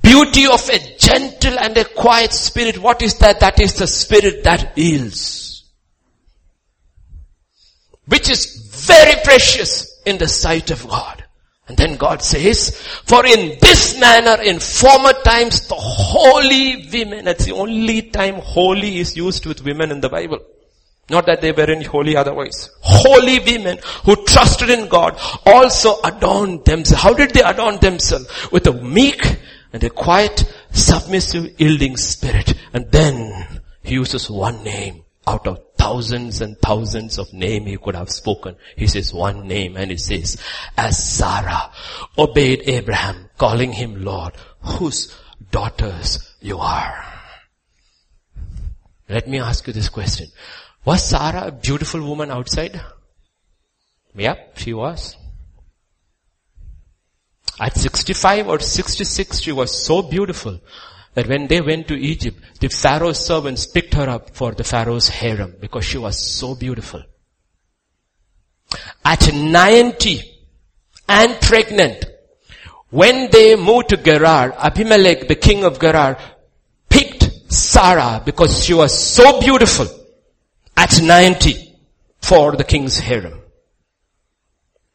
beauty of a gentle and a quiet spirit. What is that? That is the spirit that yields. Which is very precious in the sight of God. And then God says, for in this manner in former times the holy women, that's the only time holy is used with women in the Bible. Not that they weren't holy otherwise. Holy women who trusted in God also adorned themselves. How did they adorn themselves? With a meek and a quiet, submissive, yielding spirit. And then he uses one name out of thousands and thousands of names he could have spoken. He says one name and he says, as Sarah obeyed Abraham, calling him Lord, whose daughters you are. Let me ask you this question. Was Sarah a beautiful woman outside? Yep, she was. At 65 or 66, she was so beautiful that when they went to Egypt, the Pharaoh's servants picked her up for the Pharaoh's harem because she was so beautiful. At 90 and pregnant, when they moved to Gerar, Abimelech, the king of Gerar, picked Sarah because she was so beautiful at 90 for the king's harem.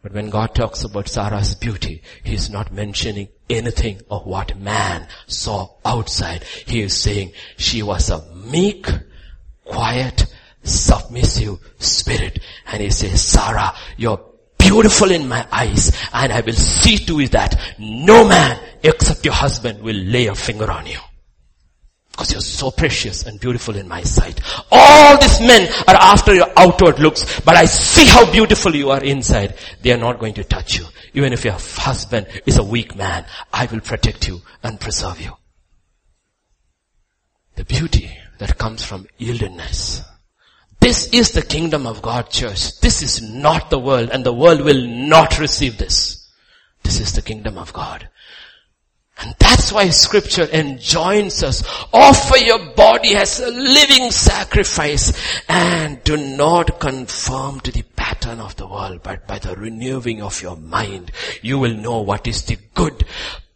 But when God talks about Sarah's beauty, He is not mentioning anything of what man saw outside. He is saying she was a meek, quiet, submissive spirit. And He says, Sarah, you're beautiful in my eyes and I will see to it that no man except your husband will lay a finger on you. Because you're so precious and beautiful in my sight. All these men are after your outward looks, but I see how beautiful you are inside. They are not going to touch you. Even if your husband is a weak man, I will protect you and preserve you. The beauty that comes from yieldedness. This is the kingdom of God church. This is not the world and the world will not receive this. This is the kingdom of God. And that's why scripture enjoins us, offer your body as a living sacrifice and do not conform to the pattern of the world, but by the renewing of your mind, you will know what is the good,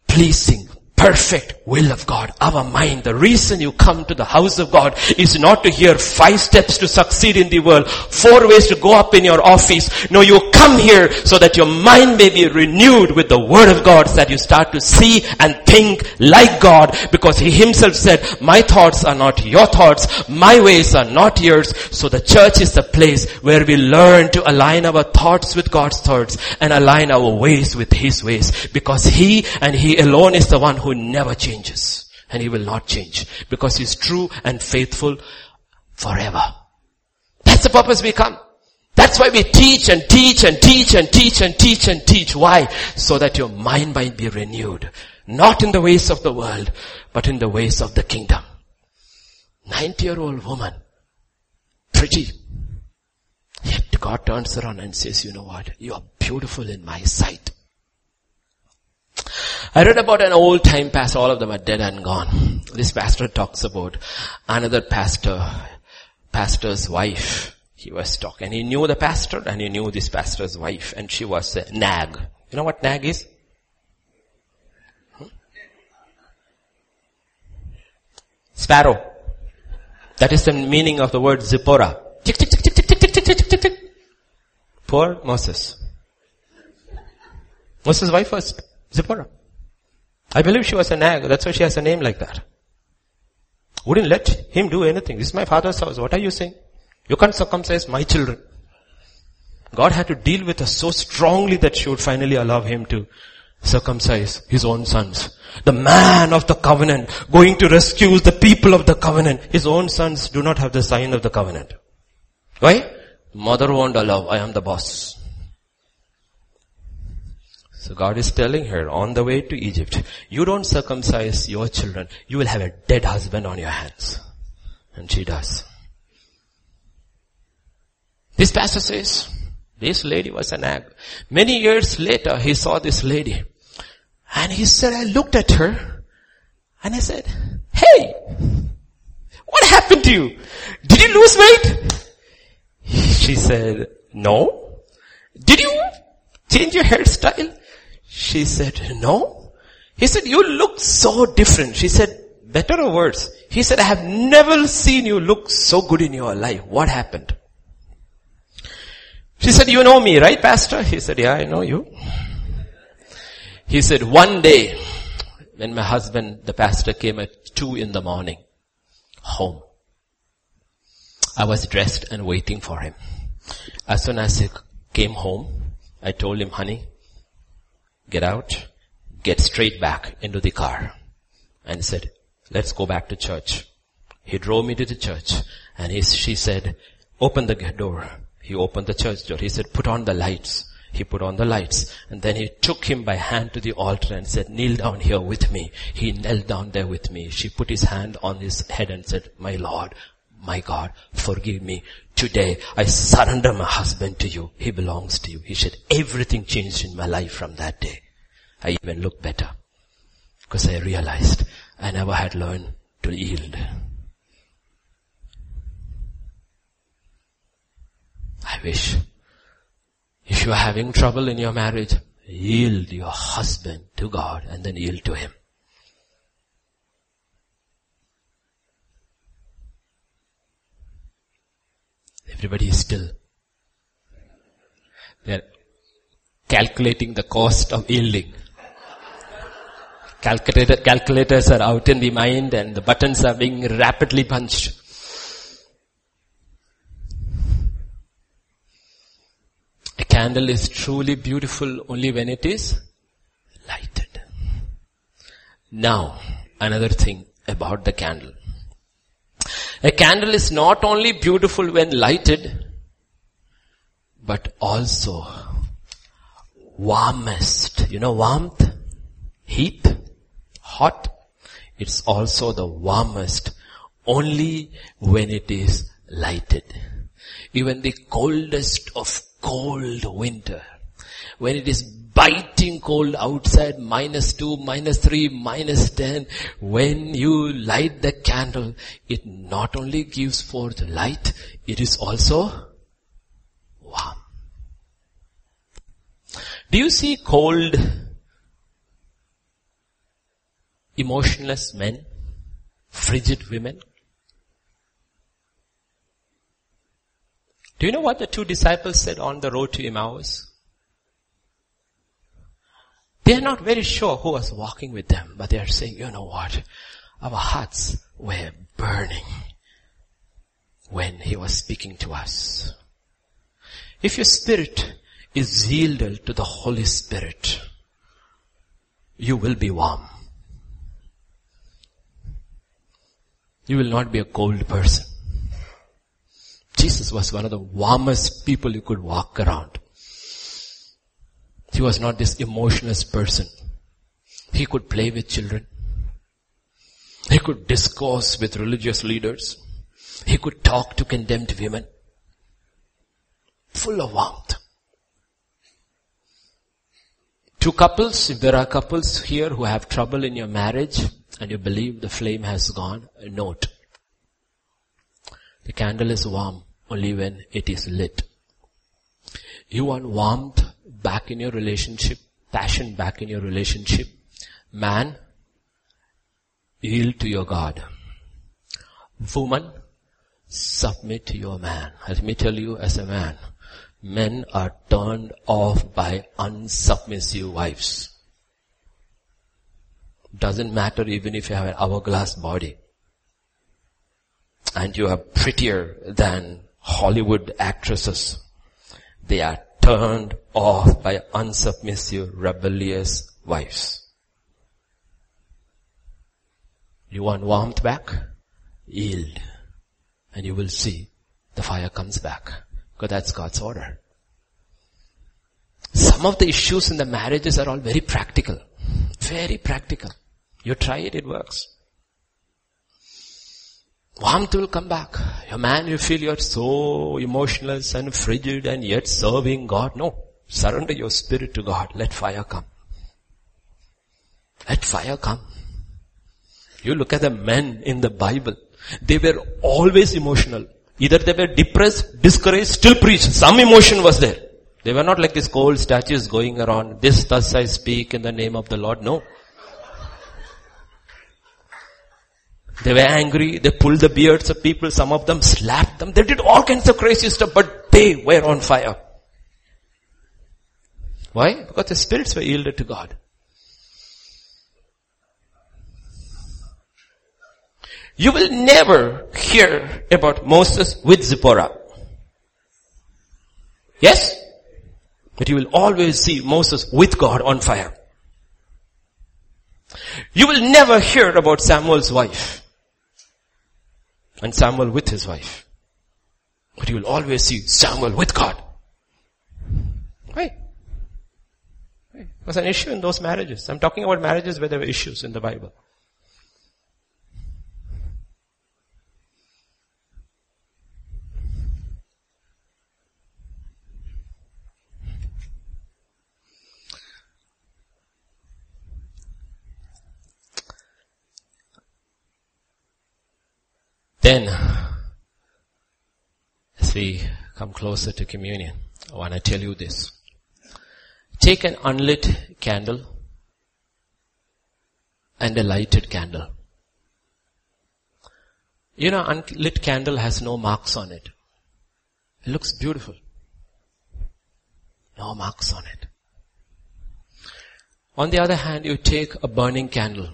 pleasing, perfect will of God, our mind. The reason you come to the house of God is not to hear five steps to succeed in the world, four ways to go up in your office. No, you come here so that your mind may be renewed with the word of God so that you start to see and think like God because he himself said, my thoughts are not your thoughts, my ways are not yours. So the church is the place where we learn to align our thoughts with God's thoughts and align our ways with his ways because he and he alone is the one who never changes. And he will not change because he's true and faithful forever. That's the purpose we come. That's why we teach and teach and teach and teach and teach and teach. Why? So that your mind might be renewed. Not in the ways of the world, but in the ways of the kingdom. 90 year old woman. Pretty. Yet God turns around and says, you know what? You are beautiful in my sight. I read about an old time pastor, all of them are dead and gone. This pastor talks about another pastor, pastor's wife. He was talking, he knew the pastor and he knew this pastor's wife and she was a nag. You know what nag is? Hmm? Sparrow. That is the meaning of the word Zipporah. Poor Moses. Moses' wife was Zipporah. I believe she was a nag. That's why she has a name like that. Wouldn't let him do anything. This is my father's house. What are you saying? You can't circumcise my children. God had to deal with her so strongly that she would finally allow him to circumcise his own sons. The man of the covenant going to rescue the people of the covenant. His own sons do not have the sign of the covenant. Why? Mother won't allow. I am the boss. So God is telling her on the way to Egypt, you don't circumcise your children, you will have a dead husband on your hands. And she does. This pastor says, this lady was an nag. Many years later, he saw this lady. And he said, I looked at her and I said, hey, what happened to you? Did you lose weight? She said, no. Did you change your hairstyle? She said, no. He said, you look so different. She said, better or worse? He said, I have never seen you look so good in your life. What happened? She said, you know me, right pastor? He said, yeah, I know you. He said, one day, when my husband, the pastor came at two in the morning, home, I was dressed and waiting for him. As soon as he came home, I told him, honey, get out, get straight back into the car and said, let's go back to church. He drove me to the church and he, she said, open the door. He opened the church door. He said, put on the lights. He put on the lights and then he took him by hand to the altar and said, kneel down here with me. He knelt down there with me. She put his hand on his head and said, my Lord, my God, forgive me. Today I surrender my husband to you. He belongs to you. He said, everything changed in my life from that day. I even look better. Because I realized I never had learned to yield. I wish if you are having trouble in your marriage, yield your husband to God and then yield to Him. Everybody is still. They're calculating the cost of yielding. Calculator, calculators are out in the mind and the buttons are being rapidly punched. A candle is truly beautiful only when it is lighted. Now, another thing about the candle. A candle is not only beautiful when lighted, but also warmest. You know warmth? Heat? Hot? It's also the warmest only when it is lighted. Even the coldest of cold winter When it is biting cold outside, minus two, minus three, minus ten, when you light the candle, it not only gives forth light, it is also warm. Do you see cold, emotionless men? Frigid women? Do you know what the two disciples said on the road to Emmaus? They are not very sure who was walking with them, but they are saying, you know what? Our hearts were burning when he was speaking to us. If your spirit is yielded to the Holy Spirit, you will be warm. You will not be a cold person. Jesus was one of the warmest people you could walk around. He was not this emotionless person. He could play with children. He could discourse with religious leaders. He could talk to condemned women. Full of warmth. Two couples, if there are couples here who have trouble in your marriage and you believe the flame has gone, note. The candle is warm only when it is lit. You want warmth back in your relationship, passion back in your relationship. Man, yield to your God. Woman, submit to your man. Let me tell you as a man, men are turned off by unsubmissive wives. Doesn't matter even if you have an hourglass body. And you are prettier than Hollywood actresses. They are turned off by unsubmissive, rebellious wives. You want warmth back? Yield. And you will see the fire comes back. Because that's God's order. Some of the issues in the marriages are all very practical. Very practical. You try it, it works. Warmth will come back. Your man, you feel you're so emotionless and frigid and yet serving God. No. Surrender your spirit to God. Let fire come. Let fire come. You look at the men in the Bible. They were always emotional. Either they were depressed, discouraged, still preached. Some emotion was there. They were not like these cold statues going around, this thus I speak in the name of the Lord. No. They were angry, they pulled the beards of people, some of them slapped them, they did all kinds of crazy stuff, but they were on fire. Why? Because the spirits were yielded to God. You will never hear about Moses with Zipporah. Yes? But you will always see Moses with God on fire. You will never hear about Samuel's wife and Samuel with his wife. But you will always see Samuel with God. Right? It was an issue in those marriages. I'm talking about marriages where there were issues in the Bible. Then, as we come closer to communion, I want to tell you this. Take an unlit candle and a lighted candle. You know, unlit candle has no marks on it. It looks beautiful. No marks on it. On the other hand, you take a burning candle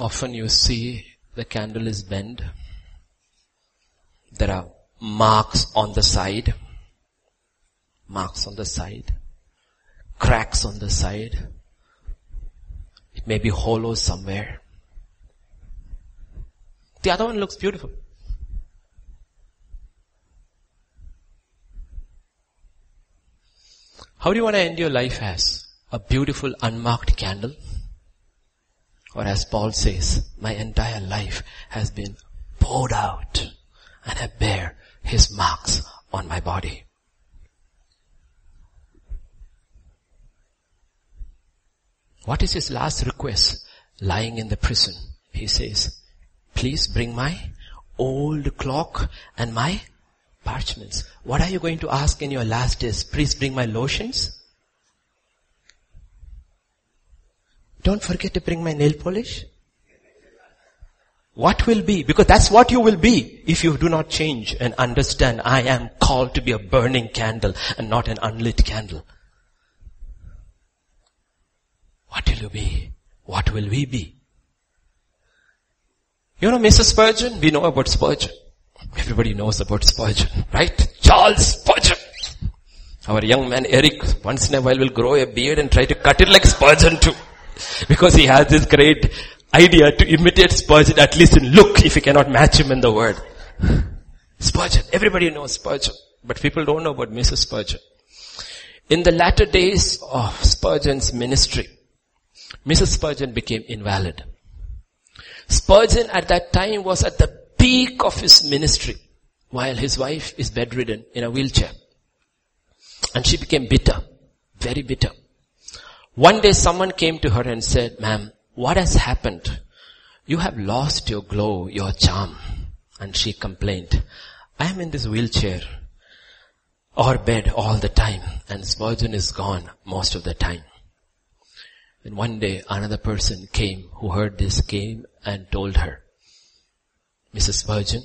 Often you see the candle is bent. There are marks on the side. Marks on the side. Cracks on the side. It may be hollow somewhere. The other one looks beautiful. How do you want to end your life as? A beautiful unmarked candle? Or as Paul says, my entire life has been poured out and I bear his marks on my body. What is his last request? Lying in the prison. He says, please bring my old clock and my parchments. What are you going to ask in your last days? Please bring my lotions Don't forget to bring my nail polish. What will be? Because that's what you will be if you do not change and understand I am called to be a burning candle and not an unlit candle. What will you be? What will we be? You know Mrs. Spurgeon? We know about Spurgeon. Everybody knows about Spurgeon, right? Charles Spurgeon. Our young man Eric once in a while will grow a beard and try to cut it like Spurgeon too. Because he has this great idea to imitate Spurgeon, at least in look, if he cannot match him in the word. Spurgeon. Everybody knows Spurgeon. But people don't know about Mrs. Spurgeon. In the latter days of Spurgeon's ministry, Mrs. Spurgeon became invalid. Spurgeon at that time was at the peak of his ministry while his wife is bedridden in a wheelchair. And she became bitter, very bitter. One day someone came to her and said, ma'am, what has happened? You have lost your glow, your charm. And she complained, I am in this wheelchair or bed all the time and Spurgeon is gone most of the time. And one day another person came who heard this came and told her, Mrs. Spurgeon,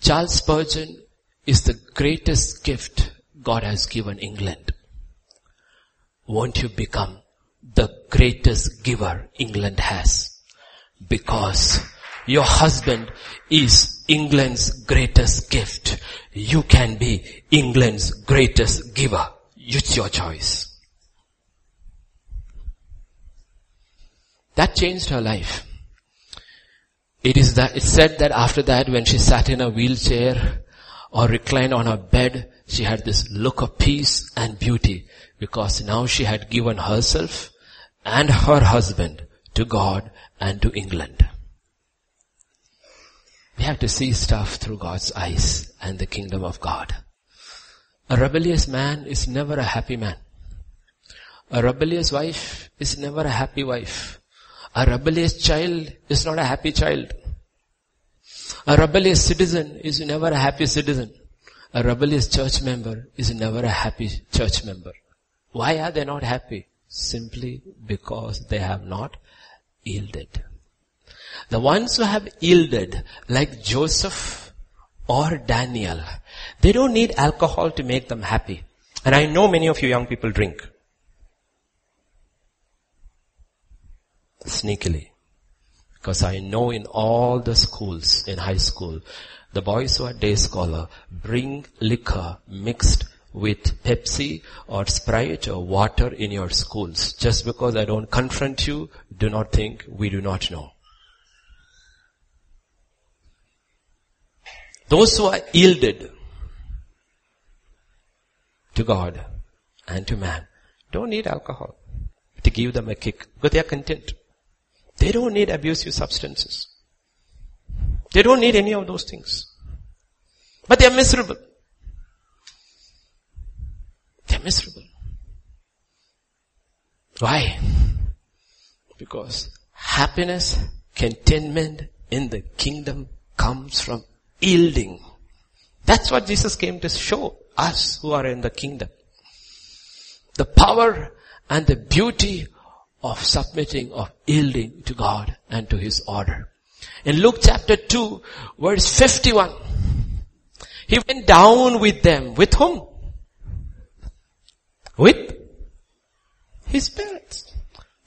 Charles Spurgeon is the greatest gift God has given England. Won't you become the greatest giver England has because your husband is England's greatest gift. You can be England's greatest giver. It's your choice. That changed her life. It is that, it's said that after that when she sat in a wheelchair or reclined on her bed, she had this look of peace and beauty because now she had given herself and her husband to God and to England. We have to see stuff through God's eyes and the kingdom of God. A rebellious man is never a happy man. A rebellious wife is never a happy wife. A rebellious child is not a happy child. A rebellious citizen is never a happy citizen. A rebellious church member is never a happy church member. Why are they not happy? Simply because they have not yielded. The ones who have yielded, like Joseph or Daniel, they don't need alcohol to make them happy. And I know many of you young people drink. Sneakily. Because I know in all the schools, in high school, the boys who are day scholar bring liquor mixed with Pepsi or Sprite or water in your schools. Just because I don't confront you, do not think we do not know. Those who are yielded to God and to man don't need alcohol to give them a kick because they are content. They don't need abusive substances. They don't need any of those things. But they are miserable. They're miserable. Why? Because happiness, contentment in the kingdom comes from yielding. That's what Jesus came to show us who are in the kingdom. The power and the beauty of submitting, of yielding to God and to His order. In Luke chapter 2 verse 51, He went down with them. With whom? with his parents.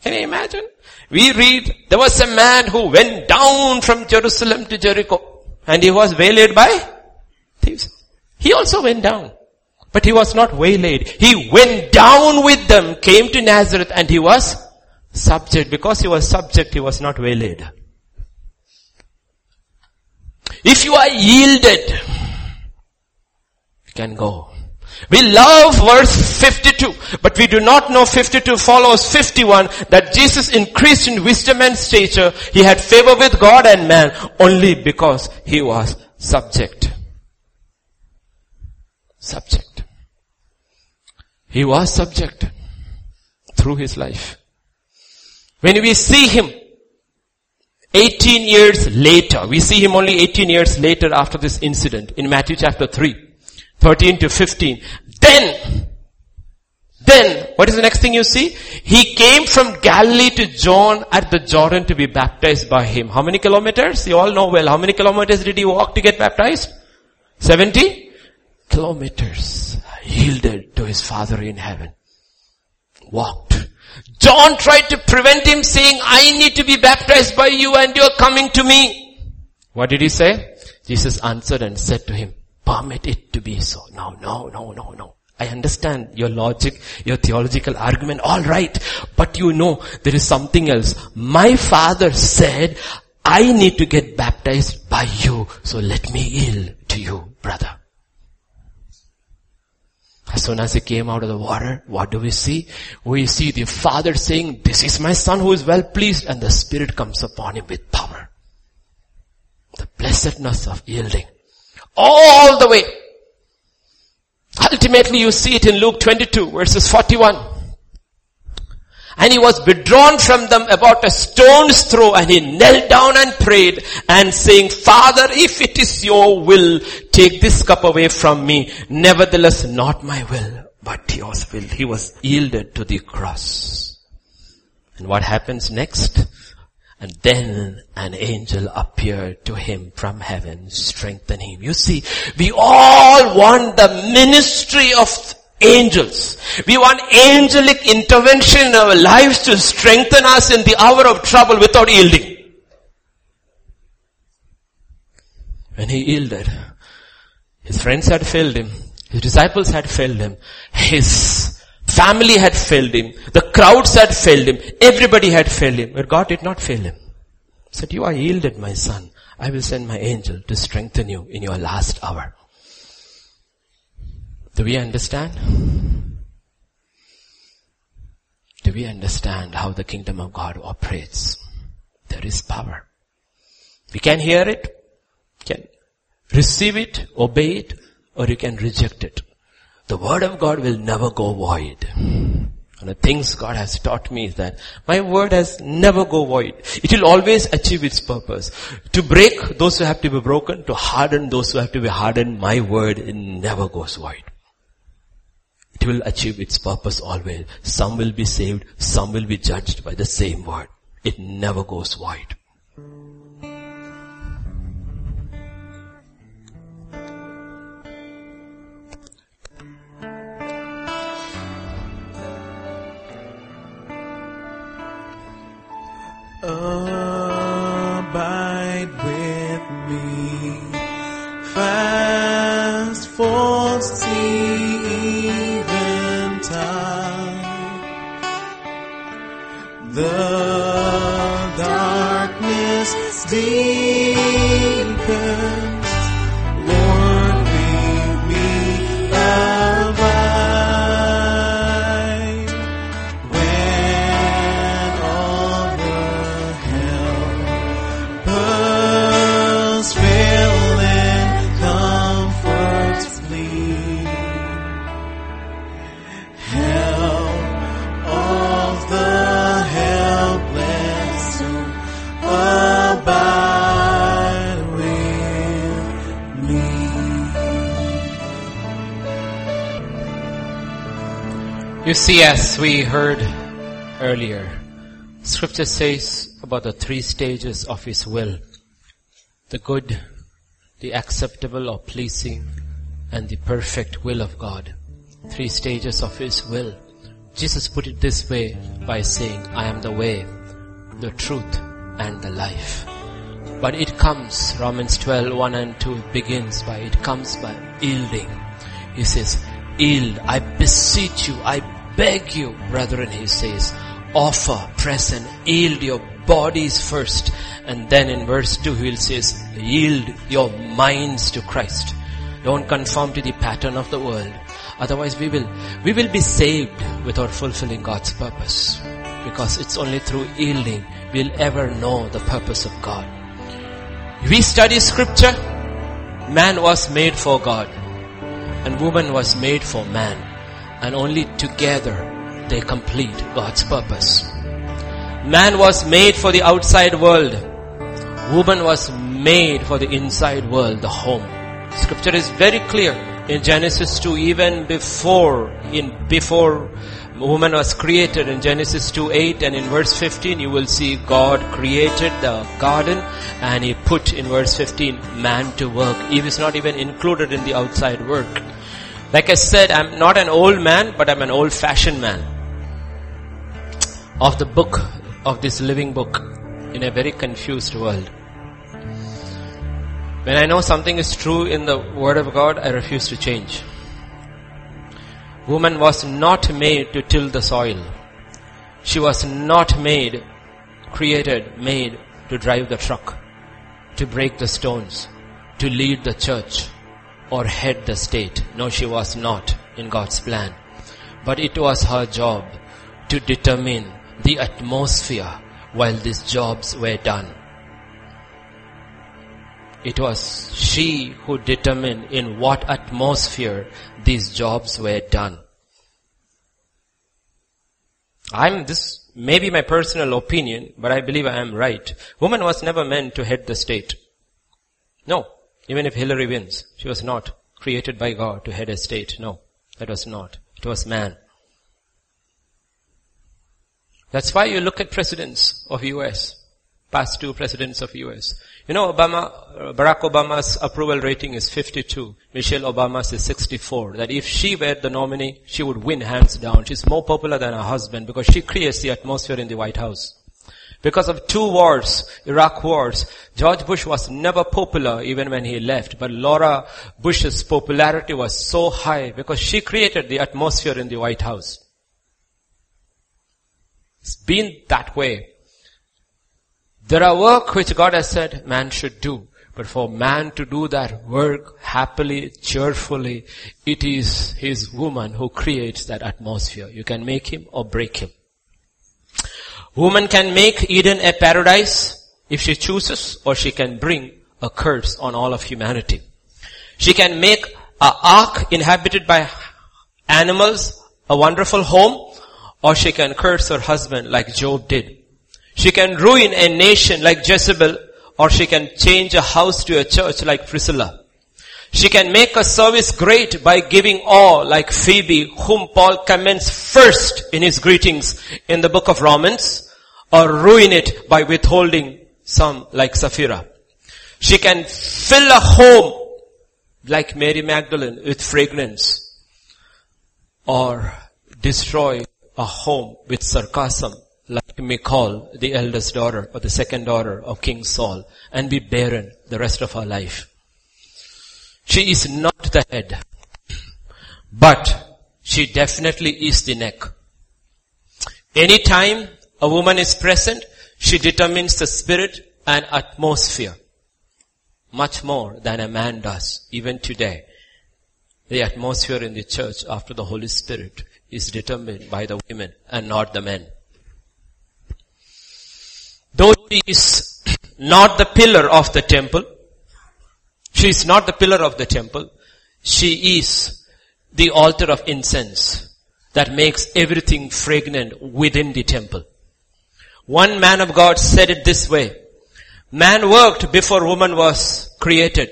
Can you imagine? We read, there was a man who went down from Jerusalem to Jericho and he was waylaid by thieves. He also went down. But he was not waylaid. He went down with them, came to Nazareth and he was subject. Because he was subject, he was not waylaid. If you are yielded, you can go. We love verse 52, but we do not know 52 follows 51 that Jesus increased in wisdom and stature. He had favor with God and man only because he was subject. Subject. He was subject through his life When we see him 18 years later, we see him only 18 years later after this incident in Matthew chapter 3, 13 to 15. Then, then, what is the next thing you see? He came from Galilee to John at the Jordan to be baptized by him. How many kilometers? You all know well. How many kilometers did he walk to get baptized? 70 kilometers. Yielded to his Father in heaven. Walked. John tried to prevent him saying, I need to be baptized by you and you're coming to me. What did he say? Jesus answered and said to him, permit it to be so. No, no, no, no, no. I understand your logic, your theological argument, alright. But you know, there is something else. My father said, I need to get baptized by you, so let me yield to you, brother. As soon as he came out of the water, what do we see? We see the father saying, this is my son who is well pleased and the spirit comes upon him with power. The blessedness of yielding. All the way. Ultimately you see it in Luke 22 verses 41. And he was withdrawn from them about a stone's throw and he knelt down and prayed and saying, Father, if it is your will, take this cup away from me. Nevertheless, not my will, but yours will. He was yielded to the cross. And what happens next? And then an angel appeared to him from heaven, strengthening him. You see, we all want the ministry of angels. We want angelic intervention in our lives to strengthen us in the hour of trouble without yielding. When he yielded, his friends had failed him. His disciples had failed him. His Family had failed him. The crowds had failed him. Everybody had failed him. But God did not fail him. He said, you are yielded, my son. I will send my angel to strengthen you in your last hour. Do we understand? Do we understand how the kingdom of God operates? There is power. We can hear it, can receive it, obey it, or you can reject it. The word of God will never go void. And the things God has taught me is that my word has never go void. It will always achieve its purpose. To break those who have to be broken, to harden those who have to be hardened, my word never goes void. It will achieve its purpose always. Some will be saved, some will be judged by the same word. It never goes void. abide see, as we heard earlier, scripture says about the three stages of his will. The good, the acceptable or pleasing, and the perfect will of God. Three stages of his will. Jesus put it this way by saying, I am the way, the truth, and the life. But it comes, Romans 12, 1 and 2 begins by, it comes by yielding. He says, yield, I beseech you, I beg you, brethren, he says, offer, present, yield your bodies first. And then in verse 2 he says, yield your minds to Christ. Don't conform to the pattern of the world. Otherwise we will, we will be saved without fulfilling God's purpose. Because it's only through yielding we'll ever know the purpose of God. We study scripture, man was made for God and woman was made for man and only together they complete God's purpose. Man was made for the outside world. Woman was made for the inside world, the home. Scripture is very clear in Genesis 2, even before, in, before woman was created in Genesis 2, 8 and in verse 15 you will see God created the garden and he put in verse 15 man to work. Eve is not even included in the outside work. Like I said, I'm not an old man, but I'm an old fashioned man of the book, of this living book in a very confused world. When I know something is true in the Word of God, I refuse to change. Woman was not made to till the soil. She was not made, created, made to drive the truck, to break the stones, to lead the church, or head the state. No, she was not in God's plan. But it was her job to determine the atmosphere while these jobs were done. It was she who determined in what atmosphere these jobs were done. I'm this may be my personal opinion, but I believe I am right. Woman was never meant to head the state. No. Even if Hillary wins, she was not created by God to head a state. No. That was not. It was man. That's why you look at presidents of US, past two presidents of US. You know, Obama, Barack Obama's approval rating is 52. Michelle Obama's is 64. That if she were the nominee, she would win hands down. She's more popular than her husband because she creates the atmosphere in the White House. Because of two wars, Iraq wars, George Bush was never popular even when he left. But Laura Bush's popularity was so high because she created the atmosphere in the White House. It's been that way there are work which God has said man should do. But for man to do that work happily, cheerfully, it is his woman who creates that atmosphere. You can make him or break him. Woman can make Eden a paradise if she chooses or she can bring a curse on all of humanity. She can make a ark inhabited by animals, a wonderful home, or she can curse her husband like Job did. She can ruin a nation like Jezebel or she can change a house to a church like Priscilla. She can make a service great by giving all like Phoebe whom Paul commends first in his greetings in the book of Romans or ruin it by withholding some like Sapphira. She can fill a home like Mary Magdalene with fragrance or destroy a home with sarcasm like Michal, the eldest daughter or the second daughter of King Saul, and be barren the rest of her life. She is not the head, but she definitely is the neck. Anytime a woman is present, she determines the spirit and atmosphere much more than a man does, even today. The atmosphere in the church after the Holy Spirit is determined by the women and not the men. Though she is not the pillar of the temple, she is not the pillar of the temple, she is the altar of incense that makes everything fragrant within the temple. One man of God said it this way, man worked before woman was created,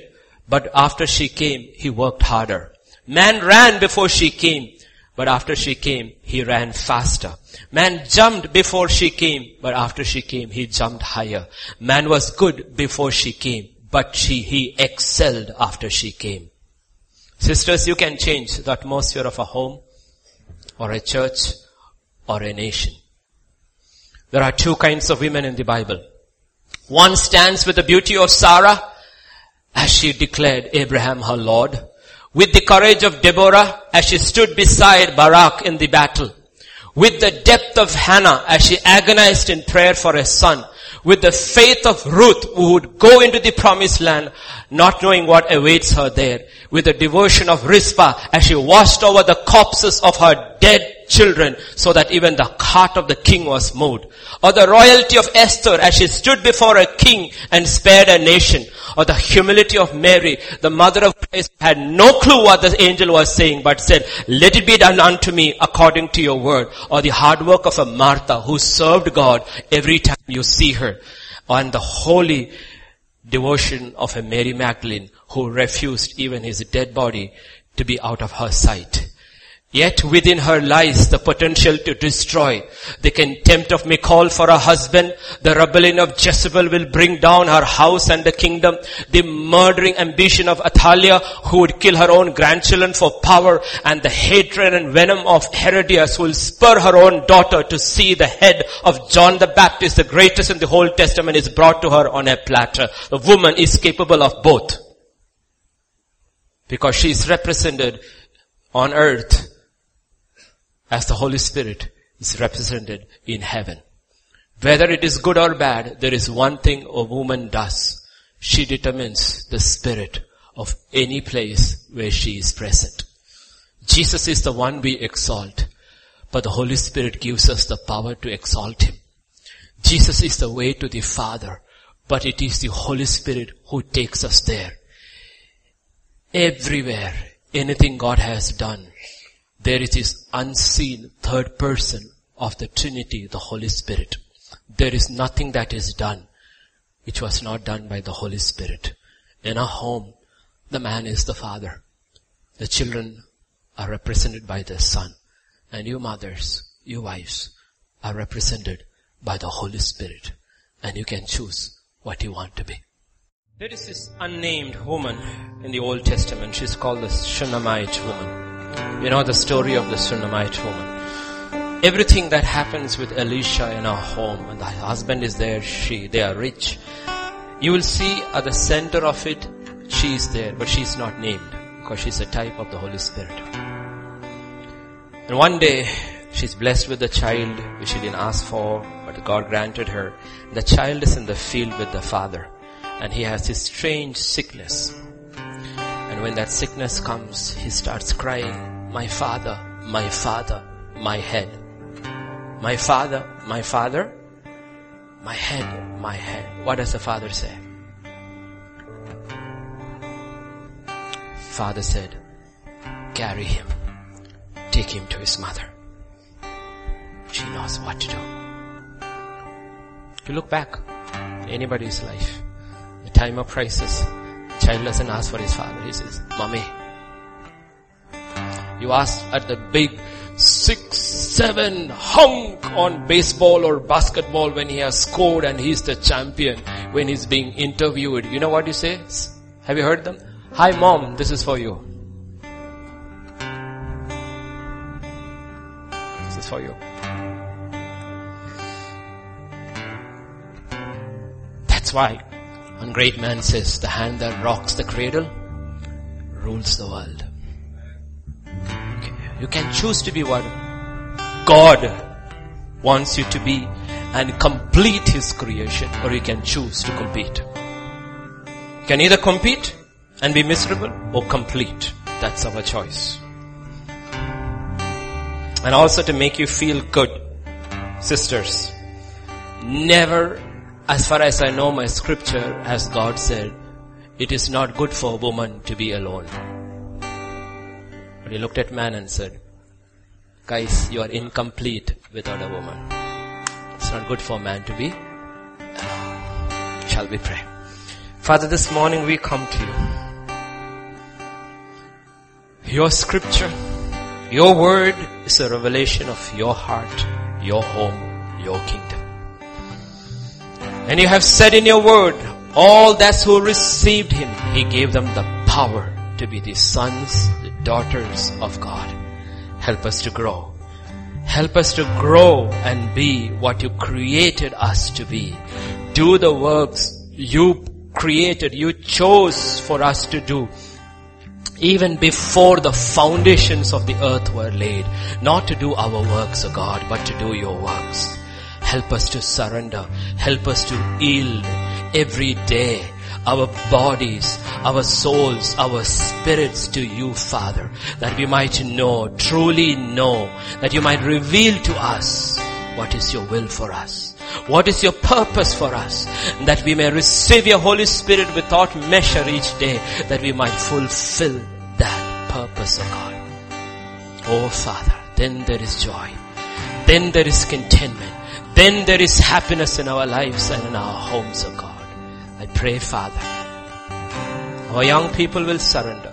but after she came, he worked harder. Man ran before she came, but after she came, he ran faster. Man jumped before she came, but after she came, he jumped higher. Man was good before she came, but she, he excelled after she came. Sisters, you can change the atmosphere of a home, or a church, or a nation. There are two kinds of women in the Bible. One stands with the beauty of Sarah, as she declared Abraham her Lord. With the courage of Deborah as she stood beside Barak in the battle, with the depth of Hannah as she agonized in prayer for a son, with the faith of Ruth who would go into the promised land not knowing what awaits her there, with the devotion of Rizpah as she watched over the corpses of her dead children so that even the heart of the king was moved. Or the royalty of Esther as she stood before a king and spared a nation. Or the humility of Mary, the mother of Christ had no clue what the angel was saying but said, let it be done unto me according to your word. Or the hard work of a Martha who served God every time you see her. And the holy devotion of a Mary Magdalene who refused even his dead body to be out of her sight. Yet within her lies the potential to destroy. The contempt of Michal for her husband, the rebellion of Jezebel will bring down her house and the kingdom, the murdering ambition of Athaliah who would kill her own grandchildren for power, and the hatred and venom of Herodias who will spur her own daughter to see the head of John the Baptist, the greatest in the whole testament is brought to her on a platter. The woman is capable of both. Because she is represented on earth as the Holy Spirit is represented in heaven. Whether it is good or bad, there is one thing a woman does. She determines the spirit of any place where she is present. Jesus is the one we exalt, but the Holy Spirit gives us the power to exalt Him. Jesus is the way to the Father, but it is the Holy Spirit who takes us there. Everywhere, anything God has done, there is this unseen third person of the Trinity, the Holy Spirit. There is nothing that is done which was not done by the Holy Spirit. In a home, the man is the father. The children are represented by the son. And you mothers, you wives, are represented by the Holy Spirit. And you can choose what you want to be. There is this unnamed woman in the Old Testament. She's called the Shunammite woman. You know the story of the Shunammite woman. Everything that happens with Elisha in her home and the husband is there, she, they are rich. You will see at the center of it, she is there, but she is not named because she's a type of the Holy Spirit. And one day, she's blessed with a child which she didn't ask for, but God granted her. The child is in the field with the father and he has this strange sickness. And when that sickness comes, he starts crying, my father, my father, my head. My father, my father, my head, my head. What does the father say? Father said, carry him, take him to his mother. She knows what to do. You look back, anybody's life, the time of crisis, child doesn't ask for his father. He says, mommy. You ask at the big six, seven hunk on baseball or basketball when he has scored and he's the champion when he's being interviewed. You know what you say? Have you heard them? Hi mom, this is for you. This is for you. That's why one great man says, the hand that rocks the cradle rules the world. You can choose to be what God wants you to be and complete His creation or you can choose to compete. You can either compete and be miserable or complete. That's our choice. And also to make you feel good, sisters, never as far as I know my scripture, as God said, it is not good for a woman to be alone. But he looked at man and said, guys, you are incomplete without a woman. It's not good for man to be. Shall we pray? Father, this morning we come to you. Your scripture, your word is a revelation of your heart, your home, your kingdom. And you have said in your word, all that who received him, he gave them the power to be the sons, the daughters of God. Help us to grow. Help us to grow and be what you created us to be. Do the works you created, you chose for us to do. Even before the foundations of the earth were laid. Not to do our works, O God, but to do your works. Help us to surrender. Help us to yield every day our bodies, our souls, our spirits to you, Father, that we might know, truly know, that you might reveal to us what is your will for us. What is your purpose for us? That we may receive your Holy Spirit without measure each day, that we might fulfill that purpose, O God. Oh Father, then there is joy. Then there is contentment. Then there is happiness in our lives and in our homes, O God. I pray, Father, our young people will surrender.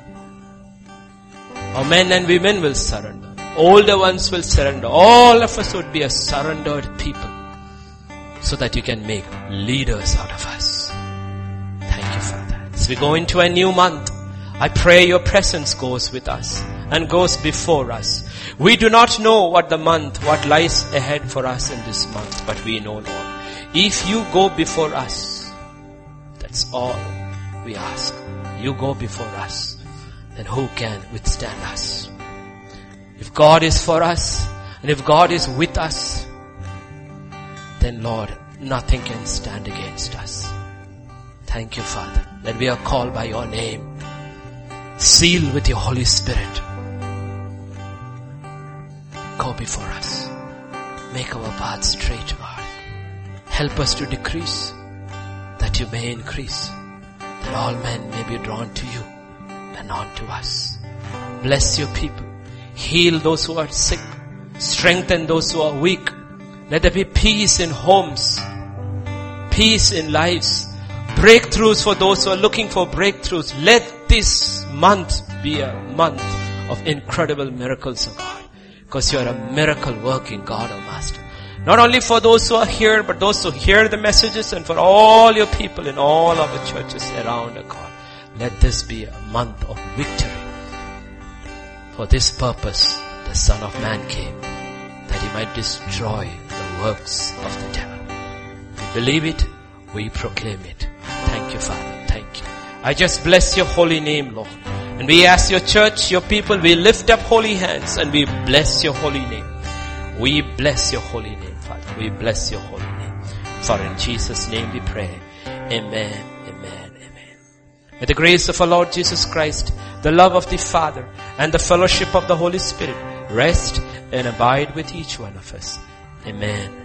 Our men and women will surrender. Older ones will surrender. All of us would be a surrendered people so that you can make leaders out of us. Thank you, Father. As we go into a new month, I pray your presence goes with us and goes before us. We do not know what the month, what lies ahead for us in this month, but we know, Lord. If you go before us, that's all we ask. You go before us, then who can withstand us? If God is for us, and if God is with us, then Lord, nothing can stand against us. Thank you, Father, that we are called by your name sealed with your Holy Spirit. Go before us. Make our path straight, God. Help us to decrease that you may increase, that all men may be drawn to you and on to us. Bless your people. Heal those who are sick. Strengthen those who are weak. Let there be peace in homes. Peace in lives. Breakthroughs for those who are looking for breakthroughs. Let this month be a month of incredible miracles, oh God. Because you are a miracle working God, oh Master. Not only for those who are here, but those who hear the messages and for all your people in all of the churches around, oh God. Let this be a month of victory. For this purpose, the Son of Man came, that he might destroy the works of the devil. We believe it, we proclaim it. Thank you, Father. Thank you. I just bless your holy name, Lord. And we ask your church, your people, we lift up holy hands and we bless your holy name. We bless your holy name, Father. We bless your holy name. For in Jesus' name we pray. Amen, amen, amen. May the grace of our Lord Jesus Christ, the love of the Father, and the fellowship of the Holy Spirit rest and abide with each one of us. Amen.